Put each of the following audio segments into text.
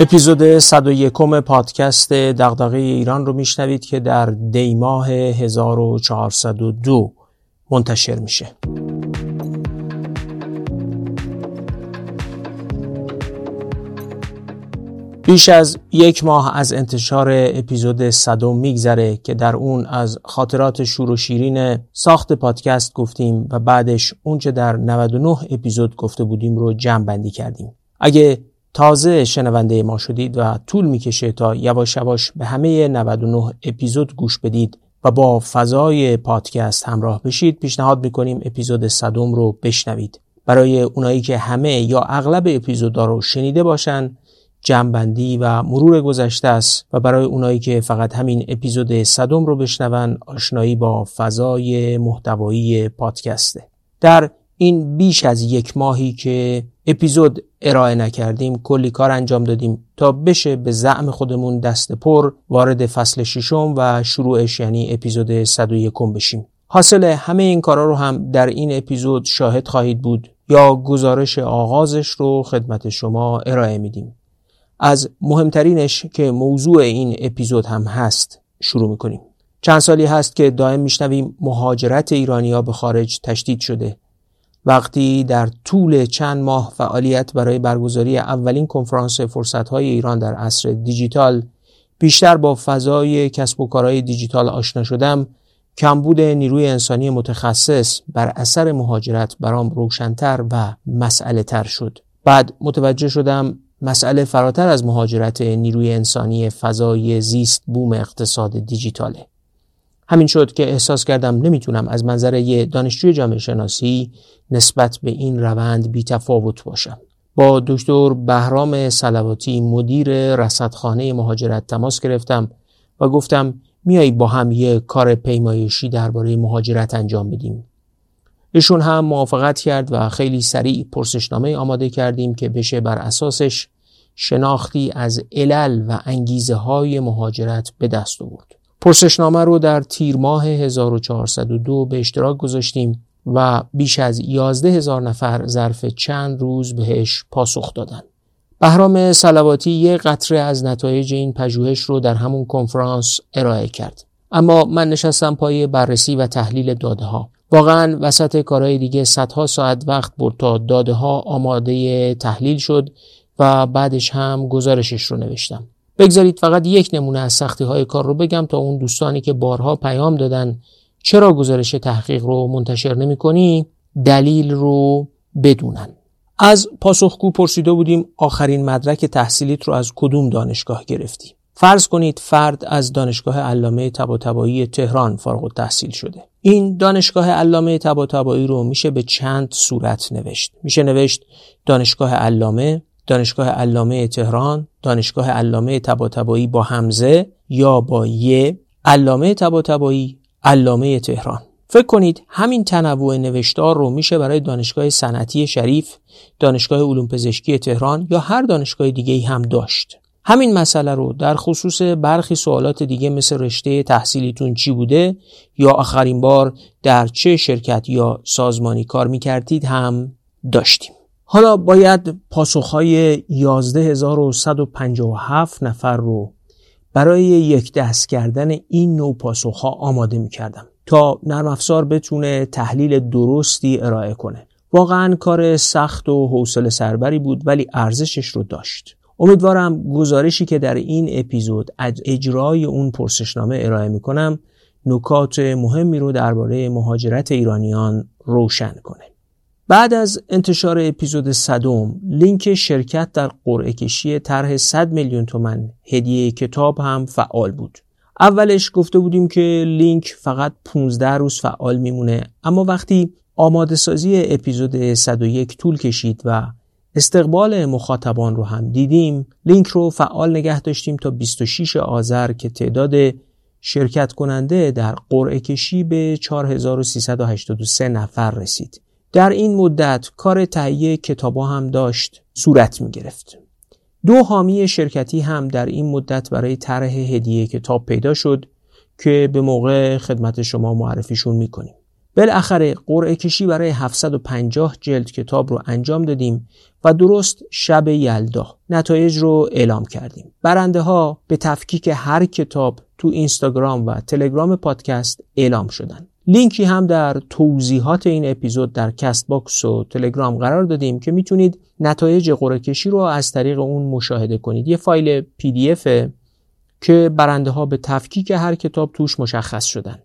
اپیزود 101 پادکست دغدغه ایران رو میشنوید که در دیماه 1402 منتشر میشه. بیش از یک ماه از انتشار اپیزود صدم میگذره که در اون از خاطرات شور و شیرین ساخت پادکست گفتیم و بعدش اونچه در 99 اپیزود گفته بودیم رو جمع بندی کردیم. اگه تازه شنونده ما شدید و طول می‌کشه تا یواش یواش به همه 99 اپیزود گوش بدید و با فضای پادکست همراه بشید. پیشنهاد می‌کنیم اپیزود صدم رو بشنوید. برای اونایی که همه یا اغلب اپیزودا رو شنیده باشن جمعبندی و مرور گذشته است و برای اونایی که فقط همین اپیزود صدم رو بشنون آشنایی با فضای محتوایی پادکسته. در این بیش از یک ماهی که اپیزود ارائه نکردیم کلی کار انجام دادیم تا بشه به زعم خودمون دست پر وارد فصل ششم و شروعش یعنی اپیزود 101 بشیم. حاصل همه این کارا رو هم در این اپیزود شاهد خواهید بود یا گزارش آغازش رو خدمت شما ارائه میدیم. از مهمترینش که موضوع این اپیزود هم هست شروع می‌کنیم. چند سالی هست که دائم میشنویم مهاجرت ایرانیا به خارج تشدید شده. وقتی در طول چند ماه فعالیت برای برگزاری اولین کنفرانس فرصتهای ایران در عصر دیجیتال بیشتر با فضای کسب و کارهای دیجیتال آشنا شدم کمبود نیروی انسانی متخصص بر اثر مهاجرت برام روشنتر و مسئله تر شد. بعد متوجه شدم مسئله فراتر از مهاجرت نیروی انسانی فضای زیست بوم اقتصاد دیجیتاله. همین شد که احساس کردم نمی‌تونم از منظر یه دانشجوی جامعه شناسی نسبت به این روند بی تفاوت باشم. با دکتر بهرام سلواتی مدیر رصدخانه مهاجرت تماس گرفتم و گفتم میایی با هم یه کار پیمایشی درباره مهاجرت انجام بدیم. ایشون هم موافقت کرد و خیلی سریع پرسشنامه آماده کردیم که بشه بر اساسش شناختی از علل و انگیزه های مهاجرت به دست آورد. پرسشنامه رو در تیر ماه 1402 به اشتراک گذاشتیم و بیش از 11 هزار نفر ظرف چند روز بهش پاسخ دادن. بهرام سلواتی یه قطره از نتایج این پژوهش رو در همون کنفرانس ارائه کرد. اما من نشستم پای بررسی و تحلیل داده ها. واقعا وسط کارهای دیگه صدها ساعت وقت برد تا داده ها آماده تحلیل شد و بعدش هم گزارشش رو نوشتم. بگذارید فقط یک نمونه از سختی های کار رو بگم تا اون دوستانی که بارها پیام دادن چرا گزارش تحقیق رو منتشر نمی کنی دلیل رو بدونن. از پاسخگو پرسیده بودیم آخرین مدرک تحصیلیت رو از کدوم دانشگاه گرفتی فرض کنید فرد از دانشگاه علامه طباطبایی تهران فارغ التحصیل شده. این دانشگاه علامه طباطبایی رو میشه به چند صورت نوشت. میشه نوشت دانشگاه علامه دانشگاه علامه تهران دانشگاه علامه طباطبایی با همزه یا با یه علامه طباطبایی علامه تهران فکر کنید همین تنوع نوشتار رو میشه برای دانشگاه صنعتی شریف، دانشگاه علوم پزشکی تهران یا هر دانشگاه دیگه هم داشت. همین مسئله رو در خصوص برخی سوالات دیگه مثل رشته تحصیلیتون چی بوده یا آخرین بار در چه شرکت یا سازمانی کار می‌کردید هم داشتیم. حالا باید پاسخهای 11157 نفر رو برای یک دست کردن این نوع پاسخها آماده می کردم تا نرم افزار بتونه تحلیل درستی ارائه کنه. واقعا کار سخت و حوصله سربری بود ولی ارزشش رو داشت. امیدوارم گزارشی که در این اپیزود از اجرای اون پرسشنامه ارائه می کنم نکات مهمی رو درباره مهاجرت ایرانیان روشن کنه. بعد از انتشار اپیزود صدم لینک شرکت در قرعه کشی طرح 100 میلیون تومن هدیه کتاب هم فعال بود. اولش گفته بودیم که لینک فقط 15 روز فعال میمونه اما وقتی آماده سازی اپیزود 101 طول کشید و استقبال مخاطبان رو هم دیدیم لینک رو فعال نگه داشتیم تا 26 آذر که تعداد شرکت کننده در قرعه کشی به 4383 نفر رسید. در این مدت کار تهیه کتابا هم داشت صورت می گرفت. دو حامی شرکتی هم در این مدت برای طرح هدیه کتاب پیدا شد که به موقع خدمت شما معرفیشون می‌کنیم. بالاخره قرعه کشی برای 750 جلد کتاب رو انجام دادیم و درست شب یلدا نتایج رو اعلام کردیم. برنده ها به تفکیک هر کتاب تو اینستاگرام و تلگرام پادکست اعلام شدن. لینکی هم در توضیحات این اپیزود در Castbox و تلگرام قرار دادیم که می‌تونید نتایج قرعه کشی رو از طریق اون مشاهده کنید. یه فایل PD که برنده ها به تفکیک هر کتاب توش مشخص شدن.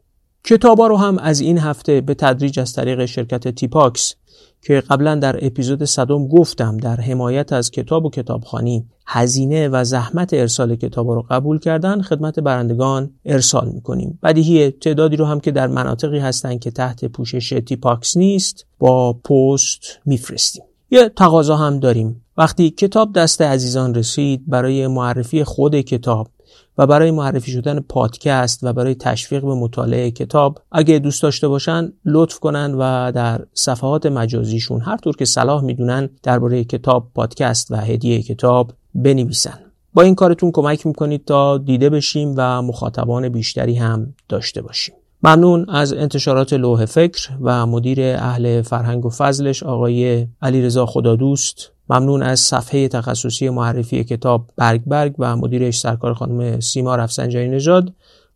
کتابا رو هم از این هفته به تدریج از طریق شرکت تیپاکس که قبلا در اپیزود صدم گفتم در حمایت از کتاب و کتابخوانی هزینه و زحمت ارسال کتاب رو قبول کردن خدمت برندگان ارسال می‌کنیم. بدیهی تعدادی رو هم که در مناطقی هستن که تحت پوشش تیپاکس نیست با پست میفرستیم. یه تقاضا هم داریم. وقتی کتاب دست عزیزان رسید برای معرفی خود کتاب و برای معرفی شدن پادکست و برای تشویق به مطالعه کتاب اگه دوست داشته باشن لطف کنن و در صفحات مجازیشون هر طور که صلاح می‌دونن درباره کتاب پادکست و هدیه کتاب بنویسن. با این کارتون کمک می‌کنید تا دیده بشیم و مخاطبان بیشتری هم داشته باشیم. ممنون از انتشارات لوح فکر و مدیر اهل فرهنگ و فضلش آقای علیرضا خدادوست. ممنون از صفحه تخصصی معرفی کتاب برگ برگ و مدیرش سرکار خانم سیما رفسنجانی نژاد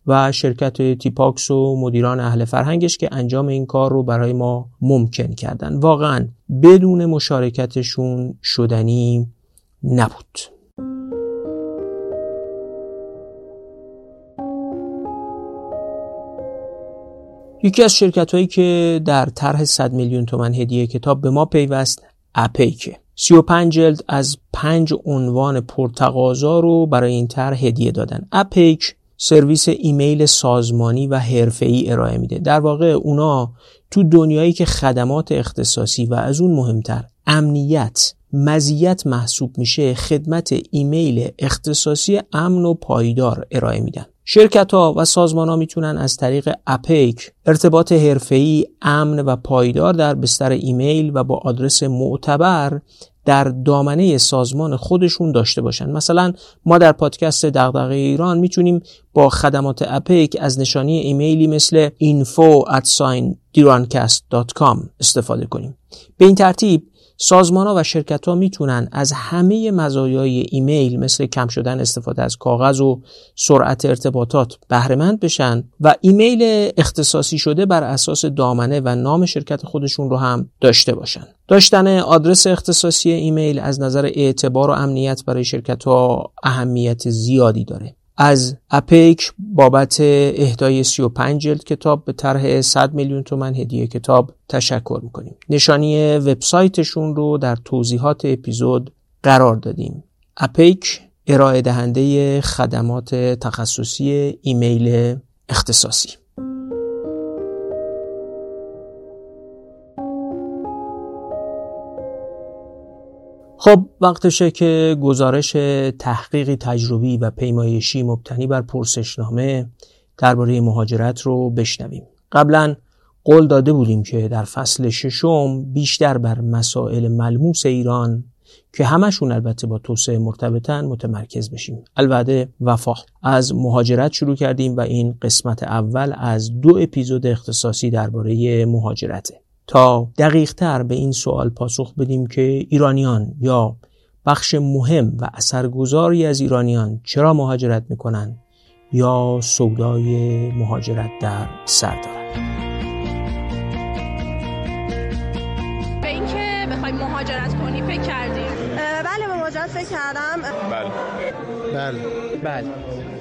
و شرکت تیپاکس و مدیران اهل فرهنگش که انجام این کار رو برای ما ممکن کردن. واقعا بدون مشارکتشون شدنی نبود. یکی از شرکت هایی که در طرح 100 میلیون تومن هدیه کتاب به ما پیوست اپیکه. 35 جلد از پنج عنوان پرتقاضا رو برای این طرح هدیه دادن. اپیک سرویس ایمیل سازمانی و حرفه‌ای ارائه میده. در واقع اونا تو دنیایی که خدمات اختصاصی و از اون مهمتر امنیت مزیت محسوب میشه خدمت ایمیل اختصاصی امن و پایدار ارائه میدن. شرکت ها و سازمان ها می‌تونن از طریق اپیک ارتباط حرفه‌ای امن و پایدار در بستر ایمیل و با آدرس معتبر در دامنه سازمان خودشون داشته باشن. مثلا ما در پادکست دغدغه ایران می‌تونیم با خدمات اپیک از نشانی ایمیلی مثل info استفاده کنیم. به این ترتیب سازمان ها و شرکت ها می‌تونن از همه مزایای ایمیل مثل کم شدن استفاده از کاغذ و سرعت ارتباطات بهرهمند بشن و ایمیل اختصاصی شده بر اساس دامنه و نام شرکت خودشون رو هم داشته باشن. داشتن آدرس اختصاصی ایمیل از نظر اعتبار و امنیت برای شرکت ها اهمیت زیادی داره. از اپیک بابت اهدای 35 جلد کتاب به طرح 100 میلیون تومن هدیه کتاب تشکر می‌کنیم. نشانی وبسایتشون رو در توضیحات اپیزود قرار دادیم. اپیک ارائه دهنده خدمات تخصصی ایمیل اختصاصی. خب وقتشه که گزارش تحقیقی تجربی و پیمایشی مبتنی بر پرسشنامه درباره مهاجرت رو بشنویم. قبلا قول داده بودیم که در فصل ششم بیشتر بر مسائل ملموس ایران که همشون البته با توسعه مرتبطن متمرکز بشیم. البته وفا. از مهاجرت شروع کردیم و این قسمت اول از دو اپیزود اختصاصی درباره مهاجرته. تا دقیق تر به این سوال پاسخ بدیم که ایرانیان یا بخش مهم و اثرگذاری از ایرانیان چرا مهاجرت می‌کنن یا سودای مهاجرت در سر دارن. به اینکه بخوای مهاجرت کنی فکر کردی؟ بله به مهاجرت فکر کردم. بله. بله. بله.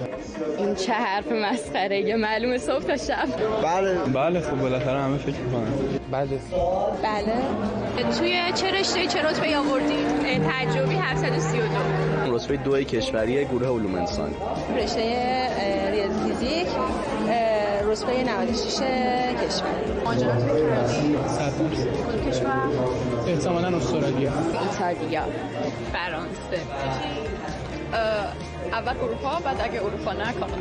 این چه حرف مسخره؟ یه معلومه صبح تا شب؟ بله. بله خب بالاخره همه فکر می‌کنن. بله. بله. توی چه رشته چه رتبه آوردی؟ تجربی 732 رتبه دو کشوری گروه علوم انسانی رشته ریاضی فیزیک. رتبه 96 کشور. مهاجرت کشور؟ احتمالا استرالیا. ایتالیا. فرانسه. اول اروپا بعد اگه اروپا نه کانادا.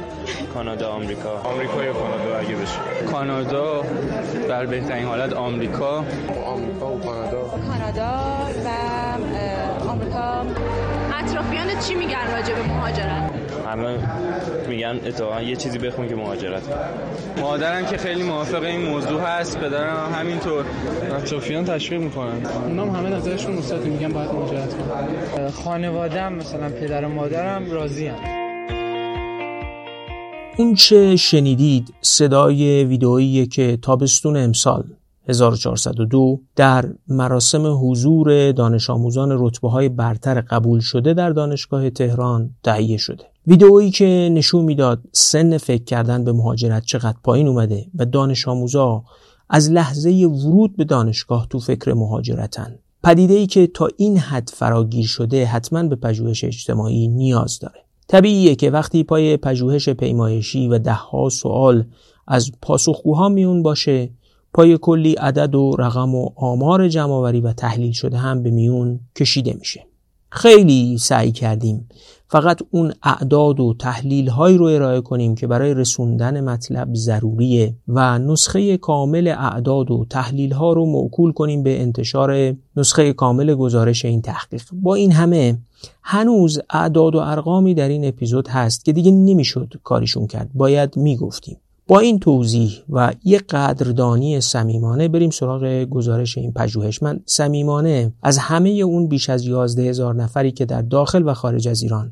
کانادا آمریکا. آمریکا یا کانادا اگه بشه؟ کانادا در بهترین حالت آمریکا. آمریکا و کانادا. کانادا و آمریکا. اطرافیانت چی میگن راجع به مهاجرت؟ همه میگن اتفاقا یه چیزی بخون که مهاجرت مادرم که خیلی موافق این موضوع هست پدرم هم همینطور. اطرافیان تشویق می‌کنن. اونام همه نظرشون مثبت میگن باید مهاجرت کن خانوادم مثلا پدر و مادرم راضی هم. اون چه شنیدید؟ صدای ویدئویی که تابستون امسال 1402 در مراسم حضور دانش آموزان رتبه های برتر قبول شده در دانشگاه تهران تهیه شده. ویدئویی که نشون می‌داد سن فکر کردن به مهاجرت چقدر پایین اومده و دانش آموزا از لحظه ورود به دانشگاه تو فکر مهاجرتن. پدیده ای که تا این حد فراگیر شده حتما به پژوهش اجتماعی نیاز داره. طبیعیه که وقتی پای پژوهش پیمایشی و دهها سوال از پاسخگوها میون باشه پای کلی عدد و رقم و آمار جمعآوری و تحلیل شده هم به میون کشیده میشه. خیلی سعی کردیم فقط اون اعداد و تحلیل هایی رو ارائه کنیم که برای رسوندن مطلب ضروریه و نسخه کامل اعداد و تحلیل ها رو موکول کنیم به انتشار نسخه کامل گزارش این تحقیق. با این همه هنوز اعداد و ارقامی در این اپیزود هست که دیگه نمی‌شد کاریشون کرد. باید می‌گفتیم. با این توضیح و یک قدردانی صمیمانه بریم سراغ گزارش این پژوهش. من صمیمانه از همه اون بیش از 11 هزار نفری که در داخل و خارج از ایران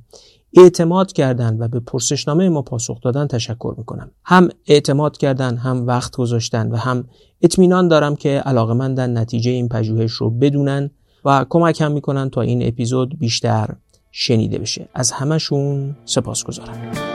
اعتماد کردن و به پرسشنامه ما پاسخ دادن تشکر می‌کنم. هم اعتماد کردن هم وقت گذاشتن و هم اطمینان دارم که علاقمندن نتیجه این پژوهش رو بدونن و کمک هم می‌کنن تا این اپیزود بیشتر شنیده بشه. از همشون سپاس گذارم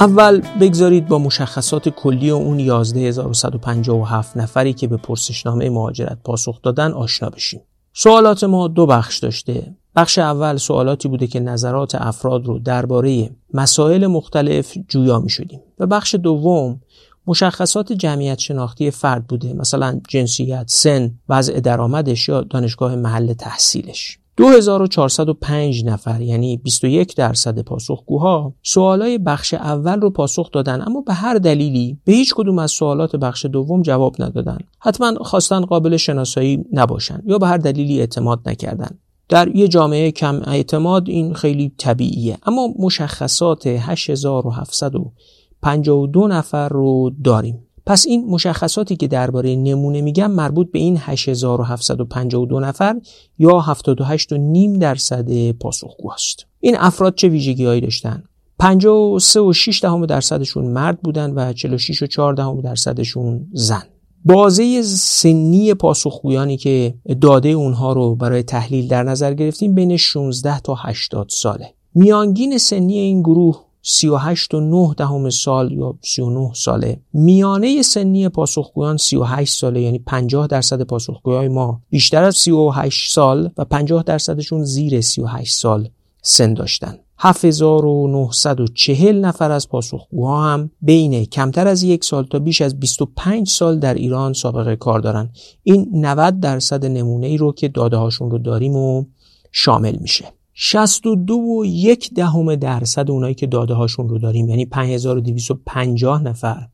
اول بگذارید با مشخصات کلی اون 11157 نفری که به پرسشنامه مهاجرت پاسخ دادن آشنا بشیم. سوالات ما دو بخش داشته. بخش اول سوالاتی بوده که نظرات افراد رو درباره مسائل مختلف جویا می شدیم و بخش دوم مشخصات جمعیت شناختی فرد بوده مثلا جنسیت، سن، وضع درآمدش یا دانشگاه محل تحصیلش. 2405 نفر یعنی 21 درصد پاسخگوها سوالای بخش اول رو پاسخ دادن اما به هر دلیلی به هیچ کدوم از سوالات بخش دوم جواب ندادن. حتما خواستن قابل شناسایی نباشن یا به هر دلیلی اعتماد نکردن. در یه جامعه کم اعتماد این خیلی طبیعیه اما مشخصات 8752 نفر رو داریم. پس این مشخصاتی که درباره نمونه میگم مربوط به این 8752 نفر یا 78 نیم درصد پاسخگو است. این افراد چه ویژگی هایی داشتن؟ 53 و 6 دهم درصدشون مرد بودن و 46 و 4 دهم درصدشون زن. بازه سنی پاسخگویانی که داده اونها رو برای تحلیل در نظر گرفتیم بین 16 تا 80 ساله. میانگین سنی این گروه 38 و 9 دهم سال یا 39 ساله. میانه سنی پاسخگویان 38 ساله یعنی 50 درصد پاسخگویان ما بیشتر از 38 سال و 50 درصدشون زیر 38 سال سن داشتن. 7940 نفر از پاسخگوها هم بین کمتر از یک سال تا بیش از 25 سال در ایران سابقه کار دارن. این 90 درصد نمونه ای رو که داده هاشون رو داریم و شامل میشه. 62 و یک دهم درصد اونایی که داده هاشون رو داریم. یعنی 5250 نفر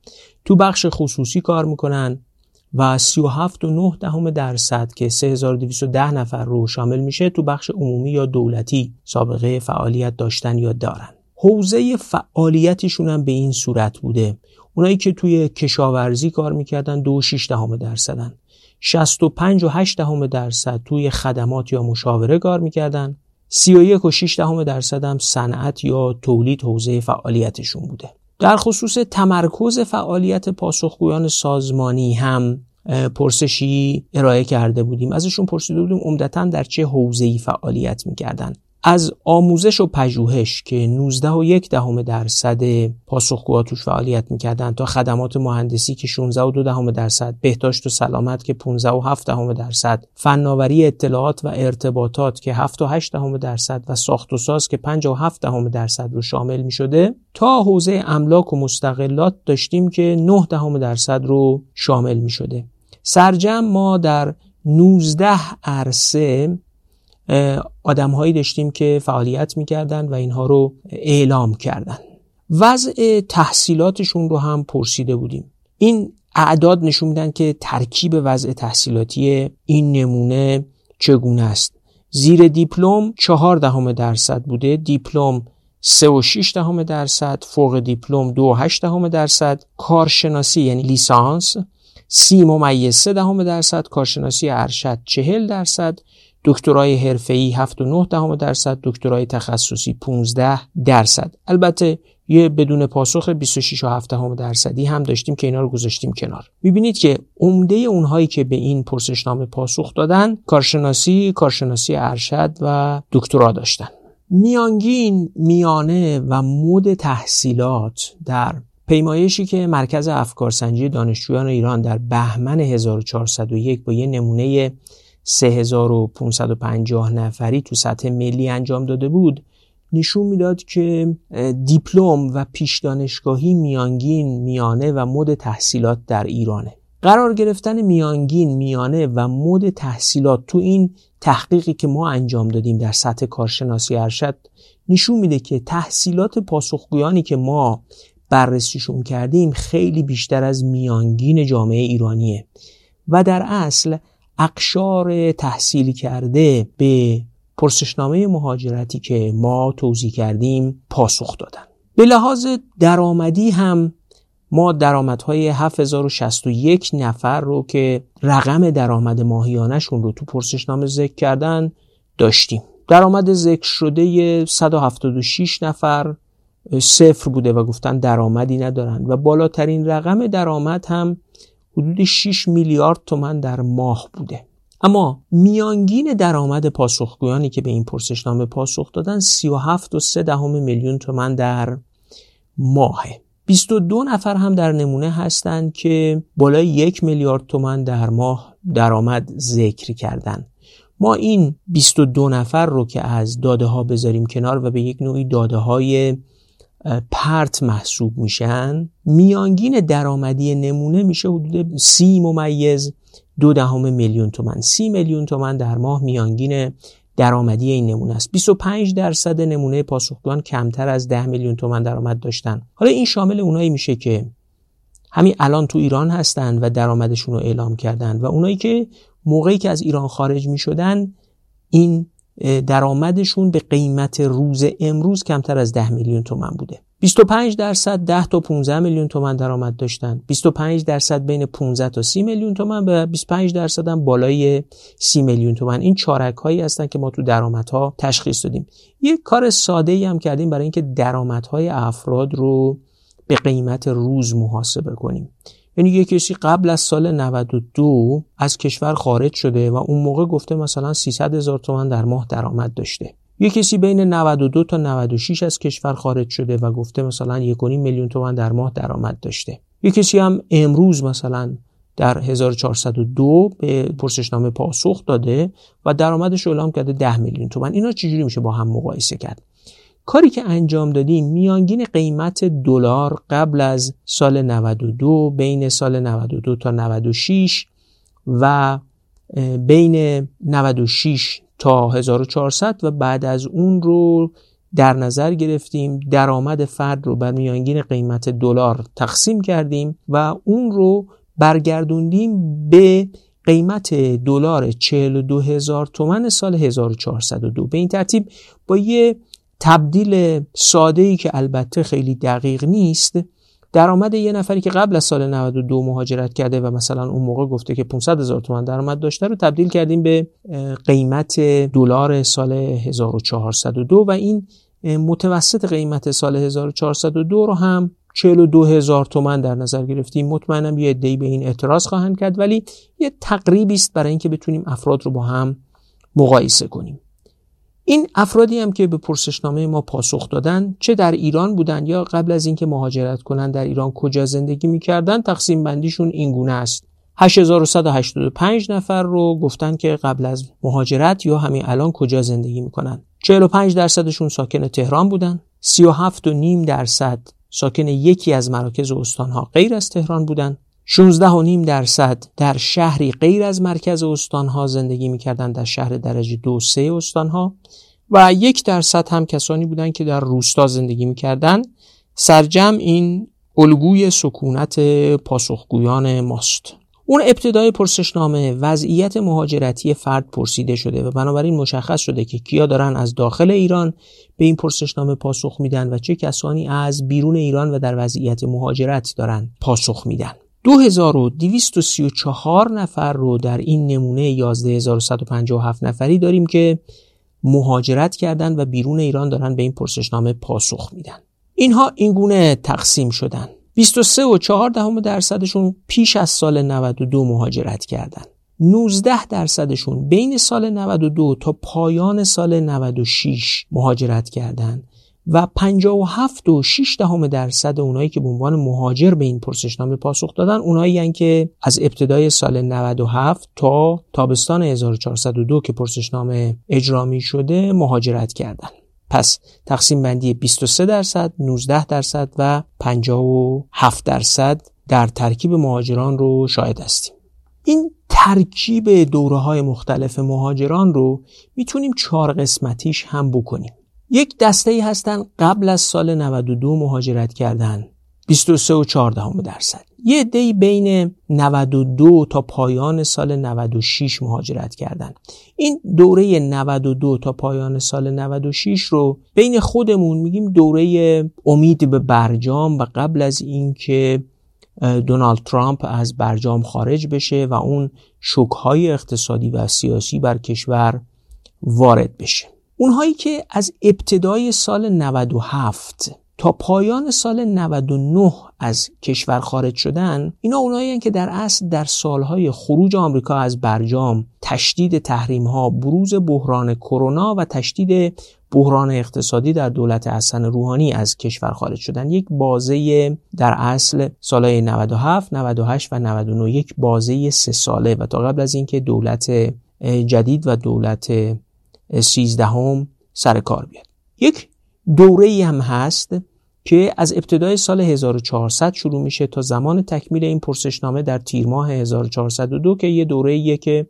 تو بخش خصوصی کار می‌کنن و 37 و 9 دهم درصد که 3210 نفر رو شامل میشه تو بخش عمومی یا دولتی سابقه فعالیت داشتن یا دارن. حوزه فعالیتشون هم به این صورت بوده. اونایی که توی کشاورزی کار می‌کردن 2.6 دهم درصدن. 65 و 8 دهم درصد توی خدمات یا مشاوره کار می‌کردن. 31 و 6 دهم درصد هم صنعت یا تولید حوزه فعالیتشون بوده. در خصوص تمرکز فعالیت پاسخگویان سازمانی هم پرسشی ارائه کرده بودیم. ازشون پرسیده بودیم عمدتا در چه حوزه‌ای فعالیت می‌کردن. از آموزش و پژوهش که 19 و یک دهم درصد پاسخگوها توش فعالیت می‌کردن تا خدمات مهندسی که 16 و دو دهم درصد بهداشت و سلامت که 15 و 7 دهم درصد فناوری اطلاعات و ارتباطات که 7 و 8 دهم درصد و ساخت و ساز که 5 و 7 دهم درصد رو شامل می‌شده تا حوزه املاک و مستقلات داشتیم که 9 دهم درصد رو شامل می‌شده. سرجم ما در 19 عرصه آدم هایی داشتیم که فعالیت می‌کردن و اینها رو اعلام کردن. وضع تحصیلاتشون رو هم پرسیده بودیم. این اعداد نشون میدن که ترکیب وضع تحصیلاتی این نمونه چگونه است. زیر دیپلم چهار دهم درصد بوده دیپلم سه و دهم درصد فوق دیپلم دو و دهم درصد کارشناسی یعنی لیسانس سی ممیز سه دهم درصد کارشناسی ارشد چهل درصد دکترای حرفه‌ای 7.9 دهم درصد دکترای تخصصی 15 درصد. البته یه بدون پاسخ 26 و 7 درصدی هم داشتیم که اینا رو گذاشتیم کنار. می‌بینید که عمده اونهایی که به این پرسشنامه پاسخ دادن کارشناسی کارشناسی ارشد و دکترا داشتن. میانگین میانه و مود تحصیلات در پیمایشی که مرکز افکارسنجی دانشجویان ایران در بهمن 1401 با یه نمونه 3550 نفری تو سطح ملی انجام داده بود. نشون می‌داد که دیپلم و پیش دانشگاهی میانگین میانه و مد تحصیلات در ایرانه. قرار گرفتن میانگین میانه و مد تحصیلات تو این تحقیقی که ما انجام دادیم در سطح کارشناسی ارشد نشون میده که تحصیلات پاسخگویانی که ما بررسیشون کردیم خیلی بیشتر از میانگین جامعه ایرانیه. و در اصل اقشار تحصیل کرده به پرسشنامه مهاجرتی که ما توضیح کردیم پاسخ دادن. به لحاظ درآمدی هم ما درآمدهای 7061 نفر رو که رقم درآمد ماهیانشون رو تو پرسشنامه ذکر کردن داشتیم. درآمد ذکر شده 176 نفر صفر بوده و گفتن درآمدی ندارن و بالاترین رقم درآمد هم حدود 6 میلیارد تومن در ماه بوده. اما میانگین درآمد پاسخگویانی که به این پرسشنامه پاسخ دادن 37 و 3 دهم میلیون تومن در ماه 22 نفر هم در نمونه هستند که بالای یک میلیارد تومن در ماه درآمد ذکر کردن. ما این 22 نفر رو که از داده ها بذاریم کنار و به یک نوعی داده های پرت محسوب میشن. میانگین درآمدی نمونه میشه حدود سی ممیز دو دهم میلیون تومن سی میلیون تومن در ماه میانگین درآمدی این نمونه است. 25 درصد نمونه پاسخگوان کمتر از 10 میلیون تومن درآمد داشتن. حالا این شامل اونایی میشه که همین الان تو ایران هستن و درآمدشون رو اعلام کردن و اونایی که موقعی که از ایران خارج می‌شدن این درآمدشون به قیمت روز امروز کمتر از 10 میلیون تومن بوده. 25 درصد 10 تا 15 میلیون تومن درآمد داشتن. 25 درصد بین 15 تا 30 میلیون تومن و 25 درصد هم بالای 30 میلیون تومن این چارک هایی هستن که ما تو درآمدها تشخیص دادیم. یک کار ساده ای هم کردیم برای اینکه درآمدهای افراد رو به قیمت روز محاسبه کنیم. یعنی یه کسی قبل از سال 92 از کشور خارج شده و اون موقع گفته مثلا 300 هزار تومن در ماه درآمد داشته. یه کسی بین 92 تا 96 از کشور خارج شده و گفته مثلا 1.5 میلیون تومن در ماه درآمد داشته. یه کسی هم امروز مثلا در 1402 به پرسشنامه پاسخ داده و درآمدش اعلام کرده 10 میلیون تومن. اینا چجوری میشه با هم مقایسه کرد؟ کاری که انجام دادیم میانگین قیمت دلار قبل از سال 92 بین سال 92 تا 96 و بین 96 تا 1400 و بعد از اون رو در نظر گرفتیم درآمد فرد رو بر میانگین قیمت دلار تقسیم کردیم و اون رو برگردوندیم به قیمت دلار 42 هزار تومن سال 1402 به این ترتیب با یه تبدیل ساده ای که البته خیلی دقیق نیست درآمد یه نفری که قبل از سال 92 مهاجرت کرده و مثلا اون موقع گفته که 500 هزار تومان درآمد داشته رو تبدیل کردیم به قیمت دلار سال 1402 و این متوسط قیمت سال 1402 رو هم 42 هزار تومن در نظر گرفتیم. مطمئنم یه عده‌ای به این اعتراض خواهند کرد ولی یه تقریبی است برای اینکه بتونیم افراد رو با هم مقایسه کنیم. این افرادی هم که به پرسشنامه ما پاسخ دادن چه در ایران بودن یا قبل از اینکه مهاجرت کنن در ایران کجا زندگی می‌کردن تقسیم بندیشون این گونه است. 8185 نفر رو گفتن که قبل از مهاجرت یا همین الان کجا زندگی می‌کنن. 45 درصدشون ساکن تهران بودن. 37 و نیم درصد ساکن یکی از مراکز استانها غیر از تهران بودن. 16 و نیم درصد در شهری غیر از مرکز استانها زندگی می‌کردند در شهر درجه دو سه استانها. و یک درصد هم کسانی بودند که در روستا زندگی می‌کردند. سرجم این الگوی سکونت پاسخگویان ماست. اون ابتدای پرسشنامه وضعیت مهاجرتی فرد پرسیده شده و بنابراین مشخص شده که کیا دارن از داخل ایران به این پرسشنامه پاسخ میدن و چه کسانی از بیرون ایران و در وضعیت مهاجرت دارن پاسخ میدن. 2234 نفر رو در این نمونه 11157 نفری داریم که مهاجرت کردن و بیرون ایران دارن به این پرسشنامه پاسخ میدن. اینها اینگونه تقسیم شدن. 23 و 4 دهم درصدشون پیش از سال 92 مهاجرت کردن. 19 درصدشون بین سال 92 تا پایان سال 96 مهاجرت کردند و 57 و 6 دهم درصد اونایی که به عنوان مهاجر به این پرسشنامه پاسخ دادن اونایی که از ابتدای سال 97 تا تابستان 1402 که پرسشنامه اجرا شده مهاجرت کردند. پس تقسیم بندی 23 درصد 19 درصد و 57 درصد در ترکیب مهاجران رو شاهد هستیم این ترکیب دوره های مختلف مهاجران رو می‌تونیم چهار قسمتیش هم بکنیم یک دسته ای هستن قبل از سال 92 مهاجرت کردن. 23 و 14 درصد. یه دی بین 92 تا پایان سال 96 مهاجرت کردن. این دوره 92 تا پایان سال 96 رو بین خودمون میگیم دوره امید به برجام و قبل از اینکه دونالد ترامپ از برجام خارج بشه و اون شکهای اقتصادی و سیاسی بر کشور وارد بشه. اونهایی که از ابتدای سال 97 تا پایان سال 99 از کشور خارج شدن اینا اونایی که در اصل در سالهای خروج آمریکا از برجام تشدید تحریم ها بروز بحران کرونا و تشدید بحران اقتصادی در دولت حسن روحانی از کشور خارج شدن. یک بازه در اصل سالهای 97 98 و 99 یک بازه سه ساله و تا قبل از اینکه دولت جدید و دولت سیزدهم سر کار بیاد. یک دوره ای هم هست که از ابتدای سال 1400 شروع میشه تا زمان تکمیل این پرسشنامه در تیر ماه 1402 که یه دوره ایه که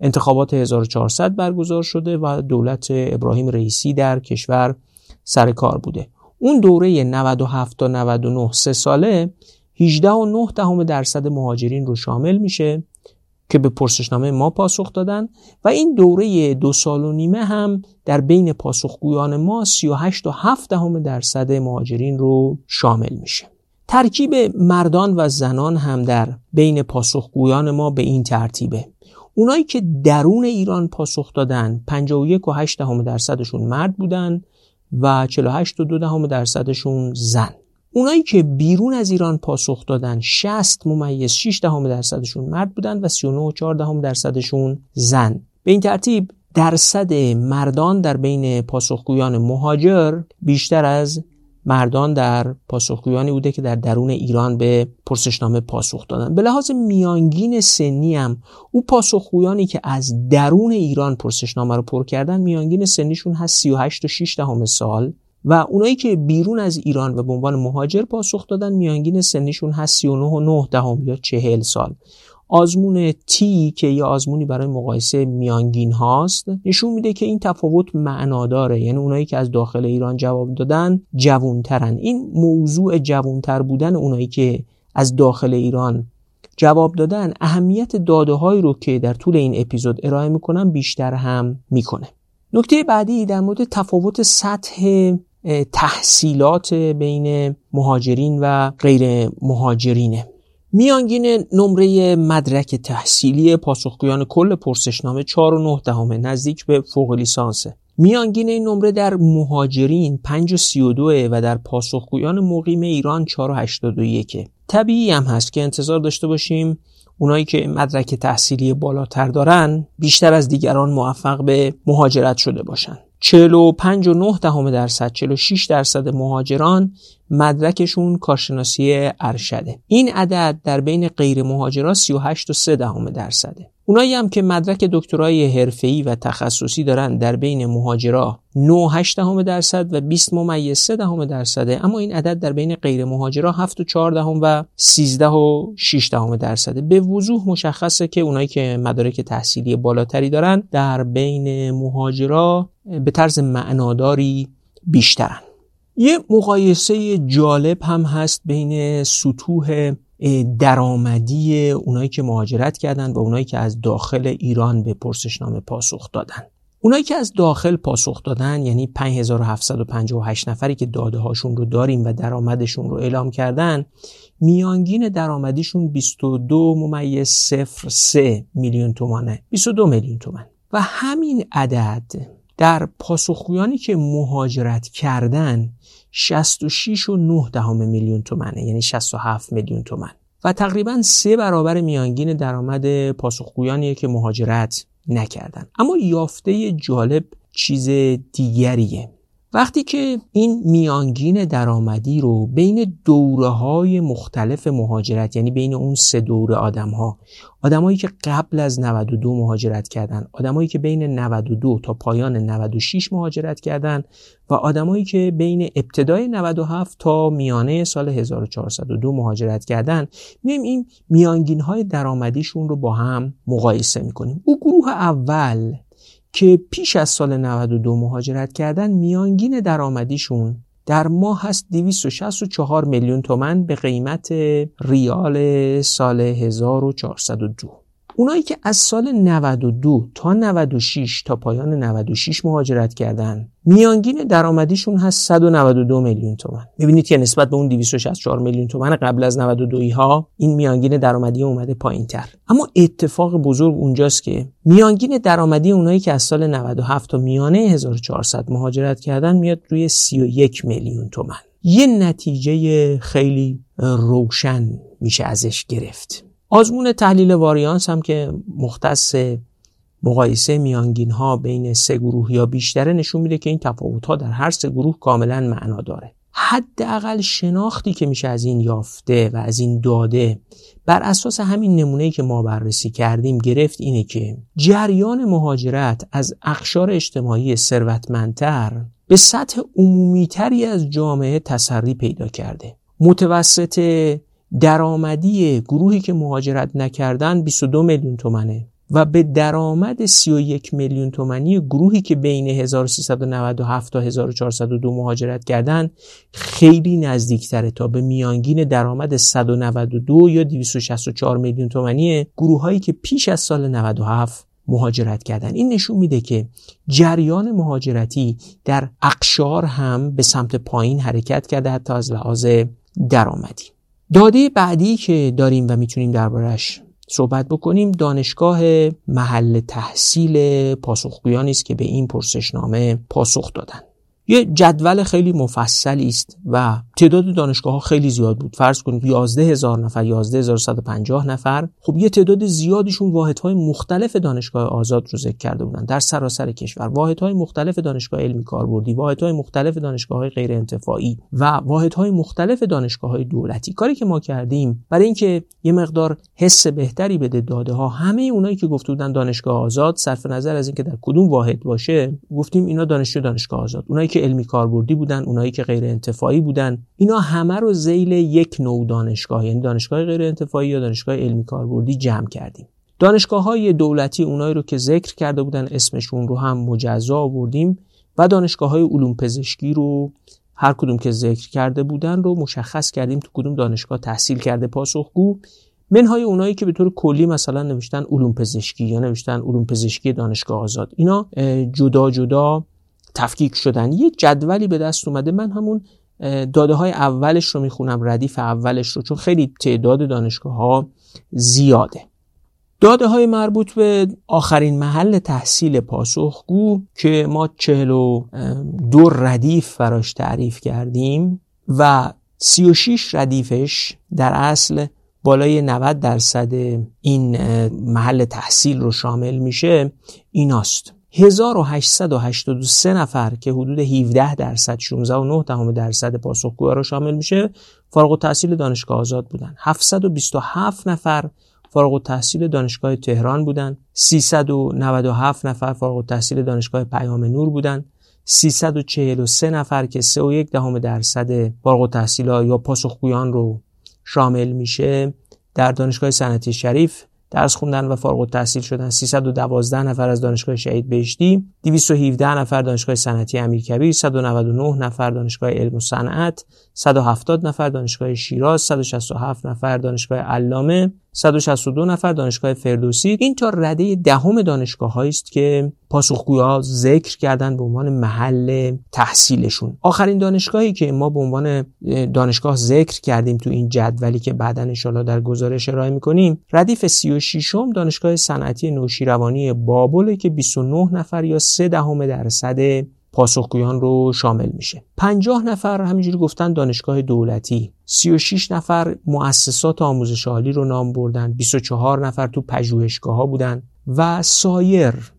انتخابات 1400 برگزار شده و دولت ابراهیم رئیسی در کشور سر کار بوده. اون دوره 97 تا 99 سه ساله 18 و 9 دهم درصد مهاجرین رو شامل میشه. که به پرسشنامه ما پاسخ دادن و این دوره دو سال و نیمه هم در بین پاسخگویان ما 38 و 7 دهم درصد مهاجرین رو شامل میشه. ترکیب مردان و زنان هم در بین پاسخگویان ما به این ترتیبه. اونایی که درون ایران پاسخ دادن 51 و 8 دهم درصدشون مرد بودن و 48 و 2 دهم درصدشون زن. اونایی که بیرون از ایران پاسخ دادن 60 ممیز 6 دهم درصدشون مرد بودن و 39 و 4 دهم درصدشون زن. به این ترتیب درصد مردان در بین پاسخگویان مهاجر بیشتر از مردان در پاسخگویانی بوده که در درون ایران به پرسشنامه پاسخ دادن. به لحاظ میانگین سنی هم او پاسخگویانی که از درون ایران پرسشنامه رو پر کردن میانگین سنیشون هست 38 و 6 دهم سال. و اونایی که بیرون از ایران و به عنوان مهاجر پاسخ دادن میانگین سنیشون هست 39 و 9 دهم یا 40 سال. آزمون تی که یه آزمونی برای مقایسه میانگین هاست نشون میده که این تفاوت معناداره. یعنی اونایی که از داخل ایران جواب دادن جوونترن. این موضوع جوونتر بودن اونایی که از داخل ایران جواب دادن اهمیت داده هایی رو که در طول این اپیزود ارائه می‌کنم بیشتر هم می‌کنه. نکته بعدی در مورد تفاوت سطح تحصیلات بین مهاجرین و غیر مهاجرینه. میانگین نمره مدرک تحصیلی پاسخگویان کل پرسشنامه 4 و 9 دهمه نزدیک به فوق لیسانسه. میانگین این نمره در مهاجرین 5 و 32 و در پاسخگویان مقیم ایران 4 و 81 طبیعی هم هست که انتظار داشته باشیم اونایی که مدرک تحصیلی بالاتر دارن بیشتر از دیگران موفق به مهاجرت شده باشند 45 و 9 دهم درصد 46 درصد مهاجران مدرکشون کارشناسی ارشده. این عدد در بین غیر مهاجرا 38 و 3 دهم درصده. اونایی هم که مدرک دکترای حرفه‌ای و تخصصی دارن در بین مهاجرا 9 دهم درصد و 20 ممیز 3 دهم درصده. اما این عدد در بین غیر مهاجرا 7 و 4 دهم و 13 و 6 دهم درصده. به وضوح مشخصه که اونایی که مدارک تحصیلی بالاتری دارن در بین مهاجرا به طرز معناداری بیشترن. یه مقایسه جالب هم هست بین سطوح درآمدی اونایی که مهاجرت کردن و اونایی که از داخل ایران به پرسشنامه پاسخ دادن. اونایی که از داخل پاسخ دادن یعنی 5758 نفری که داده هاشون رو داریم و درآمدشون رو اعلام کردن میانگین درآمدیشون 22 ممیز 03 میلیون تومانه. 22 میلیون تومن. و همین عدد در پاسخگویانی که مهاجرت کردن 66 و 9 دهم میلیون تومنه یعنی 67 میلیون تومن. و تقریبا سه برابر میانگین درآمد پاسخگویانیه که مهاجرت نکردن. اما یافته جالب چیز دیگریه. وقتی که این میانگین درآمدی رو بین دوره های مختلف مهاجرت یعنی بین اون سه دوره آدم ها آدمایی که قبل از 92 مهاجرت کردن آدمایی که بین 92 تا پایان 96 مهاجرت کردن و آدمایی که بین ابتدای 97 تا میانه سال 1402 مهاجرت کردن میایم این میانگین های درآمدیشون رو با هم مقایسه می‌کنیم. او گروه اول که پیش از سال 92 مهاجرت کردن میانگین درآمدیشون در ماه هست 264 میلیون تومن به قیمت ریال سال 1402 اونایی که از سال 92 تا 96 تا پایان 96 مهاجرت کردن میانگین درآمدیشون هست 192 میلیون تومن می‌بینید که نسبت به اون 264 میلیون تومن قبل از 92 ها این میانگین درآمدی اومده پایین تر اما اتفاق بزرگ اونجاست که میانگین درآمدی اونایی که از سال 97 تا میانه 1400 مهاجرت کردن میاد روی 31 میلیون تومن یه نتیجه خیلی روشن میشه ازش گرفت. آزمون تحلیل واریانس هم که مختص مقایسه میانگین ها بین سه گروه یا بیشتره نشون میده که این تفاوت ها در هر سه گروه کاملا معنا داره. حداقل شناختی که میشه از این یافته و از این داده بر اساس همین نمونه‌ای که ما بررسی کردیم گرفت اینه که جریان مهاجرت از اقشار اجتماعی ثروتمندتر به سطح عمومیتری از جامعه تسری پیدا کرده. متوسط درآمدی گروهی که مهاجرت نکردن 22 میلیون تومنه و به درآمد 31 میلیون تومنی گروهی که بین 1397 تا 1402 مهاجرت کردن خیلی نزدیکتره تا به میانگین درآمد 192 یا 264 میلیون تومنی گروه هایی که پیش از سال 97 مهاجرت کردن. این نشون میده که جریان مهاجرتی در اقشار هم به سمت پایین حرکت کرده حتی از لحاظ درآمدی. داده بعدی که داریم و می‌تونیم دربارش صحبت بکنیم دانشگاه محل تحصیل پاسخگویانی است که به این پرسشنامه پاسخ دادن. یه جدول خیلی مفصلی است و تعداد دانشگاه ها خیلی زیاد بود. فرض کنید 11 هزار نفر 11150 نفر. خب یه تعداد زیادیشون واحدهای مختلف دانشگاه آزاد رو ذکر کرده بودن. در سراسر کشور. واحدهای مختلف دانشگاه علمی کاربردی واحدهای مختلف دانشگاه های غیر انتفاعی و واحدهای مختلف دانشگاه های دولتی. کاری که ما کردیم برای اینکه یه مقدار حس بهتری بده داده ها همه اونایی که گفته بودن دانشگاه آزاد صرف نظر از اینکه در کدوم واحد باشه گفتیم اینا دانشجو دانشگاه آزاد. اونایی که علمی کاربردی بودن اونایی که غیر انتفاعی بودن. اینا همه رو زیل یک نوع دانشگاه یعنی دانشگاه غیر انتفاعی یا دانشگاه علمی کاربردی جمع کردیم. دانشگاه های دولتی اونایی رو که ذکر کرده بودن اسمشون رو هم مجزا آوردیم و دانشگاه های علوم پزشکی رو هر کدوم که ذکر کرده بودن رو مشخص کردیم تو کدوم دانشگاه تحصیل کرده پاسخگو. منهای اونایی که به طور کلی مثلا نوشتن علوم پزشکی یا نوشتن علوم پزشکی دانشگاه آزاد اینا جدا جدا تفکیک شدن. یه جدولی به دست اومده. من همون داده های اولش رو می‌خونم ردیف اولش رو چون خیلی تعداد دانشگاه ها زیاده. داده های مربوط به آخرین محل تحصیل پاسخگو که ما چهل و دو ردیف فراش تعریف کردیم و 36 ردیفش در اصل بالای 90 درصد این محل تحصیل رو شامل میشه ایناست. 1883 نفر که حدود 17 درصد 16 و 9 دهم درصد پاسخگوها را شامل میشه فارغ التحصیل دانشگاه آزاد بودن. 727 نفر فارغ التحصیل دانشگاه تهران بودن. 397 نفر فارغ التحصیل دانشگاه پیام نور بودن. 343 نفر که 3 و 1 دهم درصد فارغ التحصیل یا پاسخگویان رو شامل میشه در دانشگاه صنعتی شریف. درس خوندن و فارغ التحصیل شدن. 312 نفر از دانشگاه شهید بهشتی 217 نفر دانشگاه صنعتی امیرکبیر 199 نفر دانشگاه علم و صنعت 170 نفر دانشگاه شیراز 167 نفر دانشگاه علامه 162 نفر دانشگاه فردوسی. این تا رده دهم دانشگاه است که پاسخگوها ذکر کردن به عنوان محل تحصیلشون. آخرین دانشگاهی که ما به عنوان دانشگاه ذکر کردیم تو این جدولی که بعدا ان در گزارش ارائه می‌کنیم ردیف 36 م دانشگاه صنعتی نوشیروانی بابل که 29 نفر یا 3 دهم درصد پاسخگویان رو شامل میشه. 50 نفر همینجوری گفتن دانشگاه دولتی. 36 نفر مؤسسات آموزش عالی رو نام بردن. 24 نفر تو پژوهشگاه ها بودن. و سایر.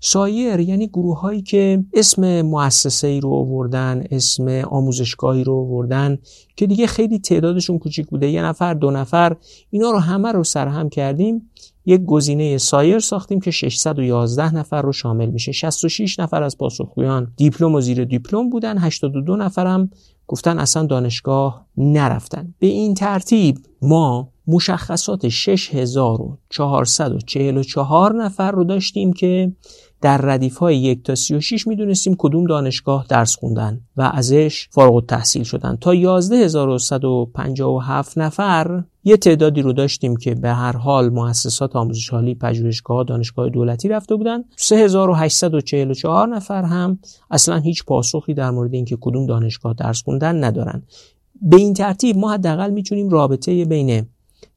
سایر یعنی گروه هایی که اسم مؤسسه ای رو آوردن اسم آموزشگاهی رو آوردن که دیگه خیلی تعدادشون کوچیک بوده. یه نفر دو نفر اینا رو همه رو سرهم کردیم. یک گزینه سایر ساختیم که 611 نفر رو شامل میشه. 66 نفر از پاسخگویان دیپلم و زیر دیپلم بودن 82 نفرم گفتن اصلا دانشگاه نرفتن. به این ترتیب ما مشخصات 6444 نفر رو داشتیم که در ردیف های یک تا 36 می‌دونستیم کدوم دانشگاه درس خوندن و ازش فارغ التحصیل شدن. تا 11157 نفر یه تعدادی رو داشتیم که به هر حال مؤسسات آموزش حالی پژوهشگاه دانشگاه دولتی رفته بودن. 3844 نفر هم اصلا هیچ پاسخی در مورد اینکه کدوم دانشگاه درس خوندن ندارن. به این ترتیب ما حداقل می‌تونیم رابطه بین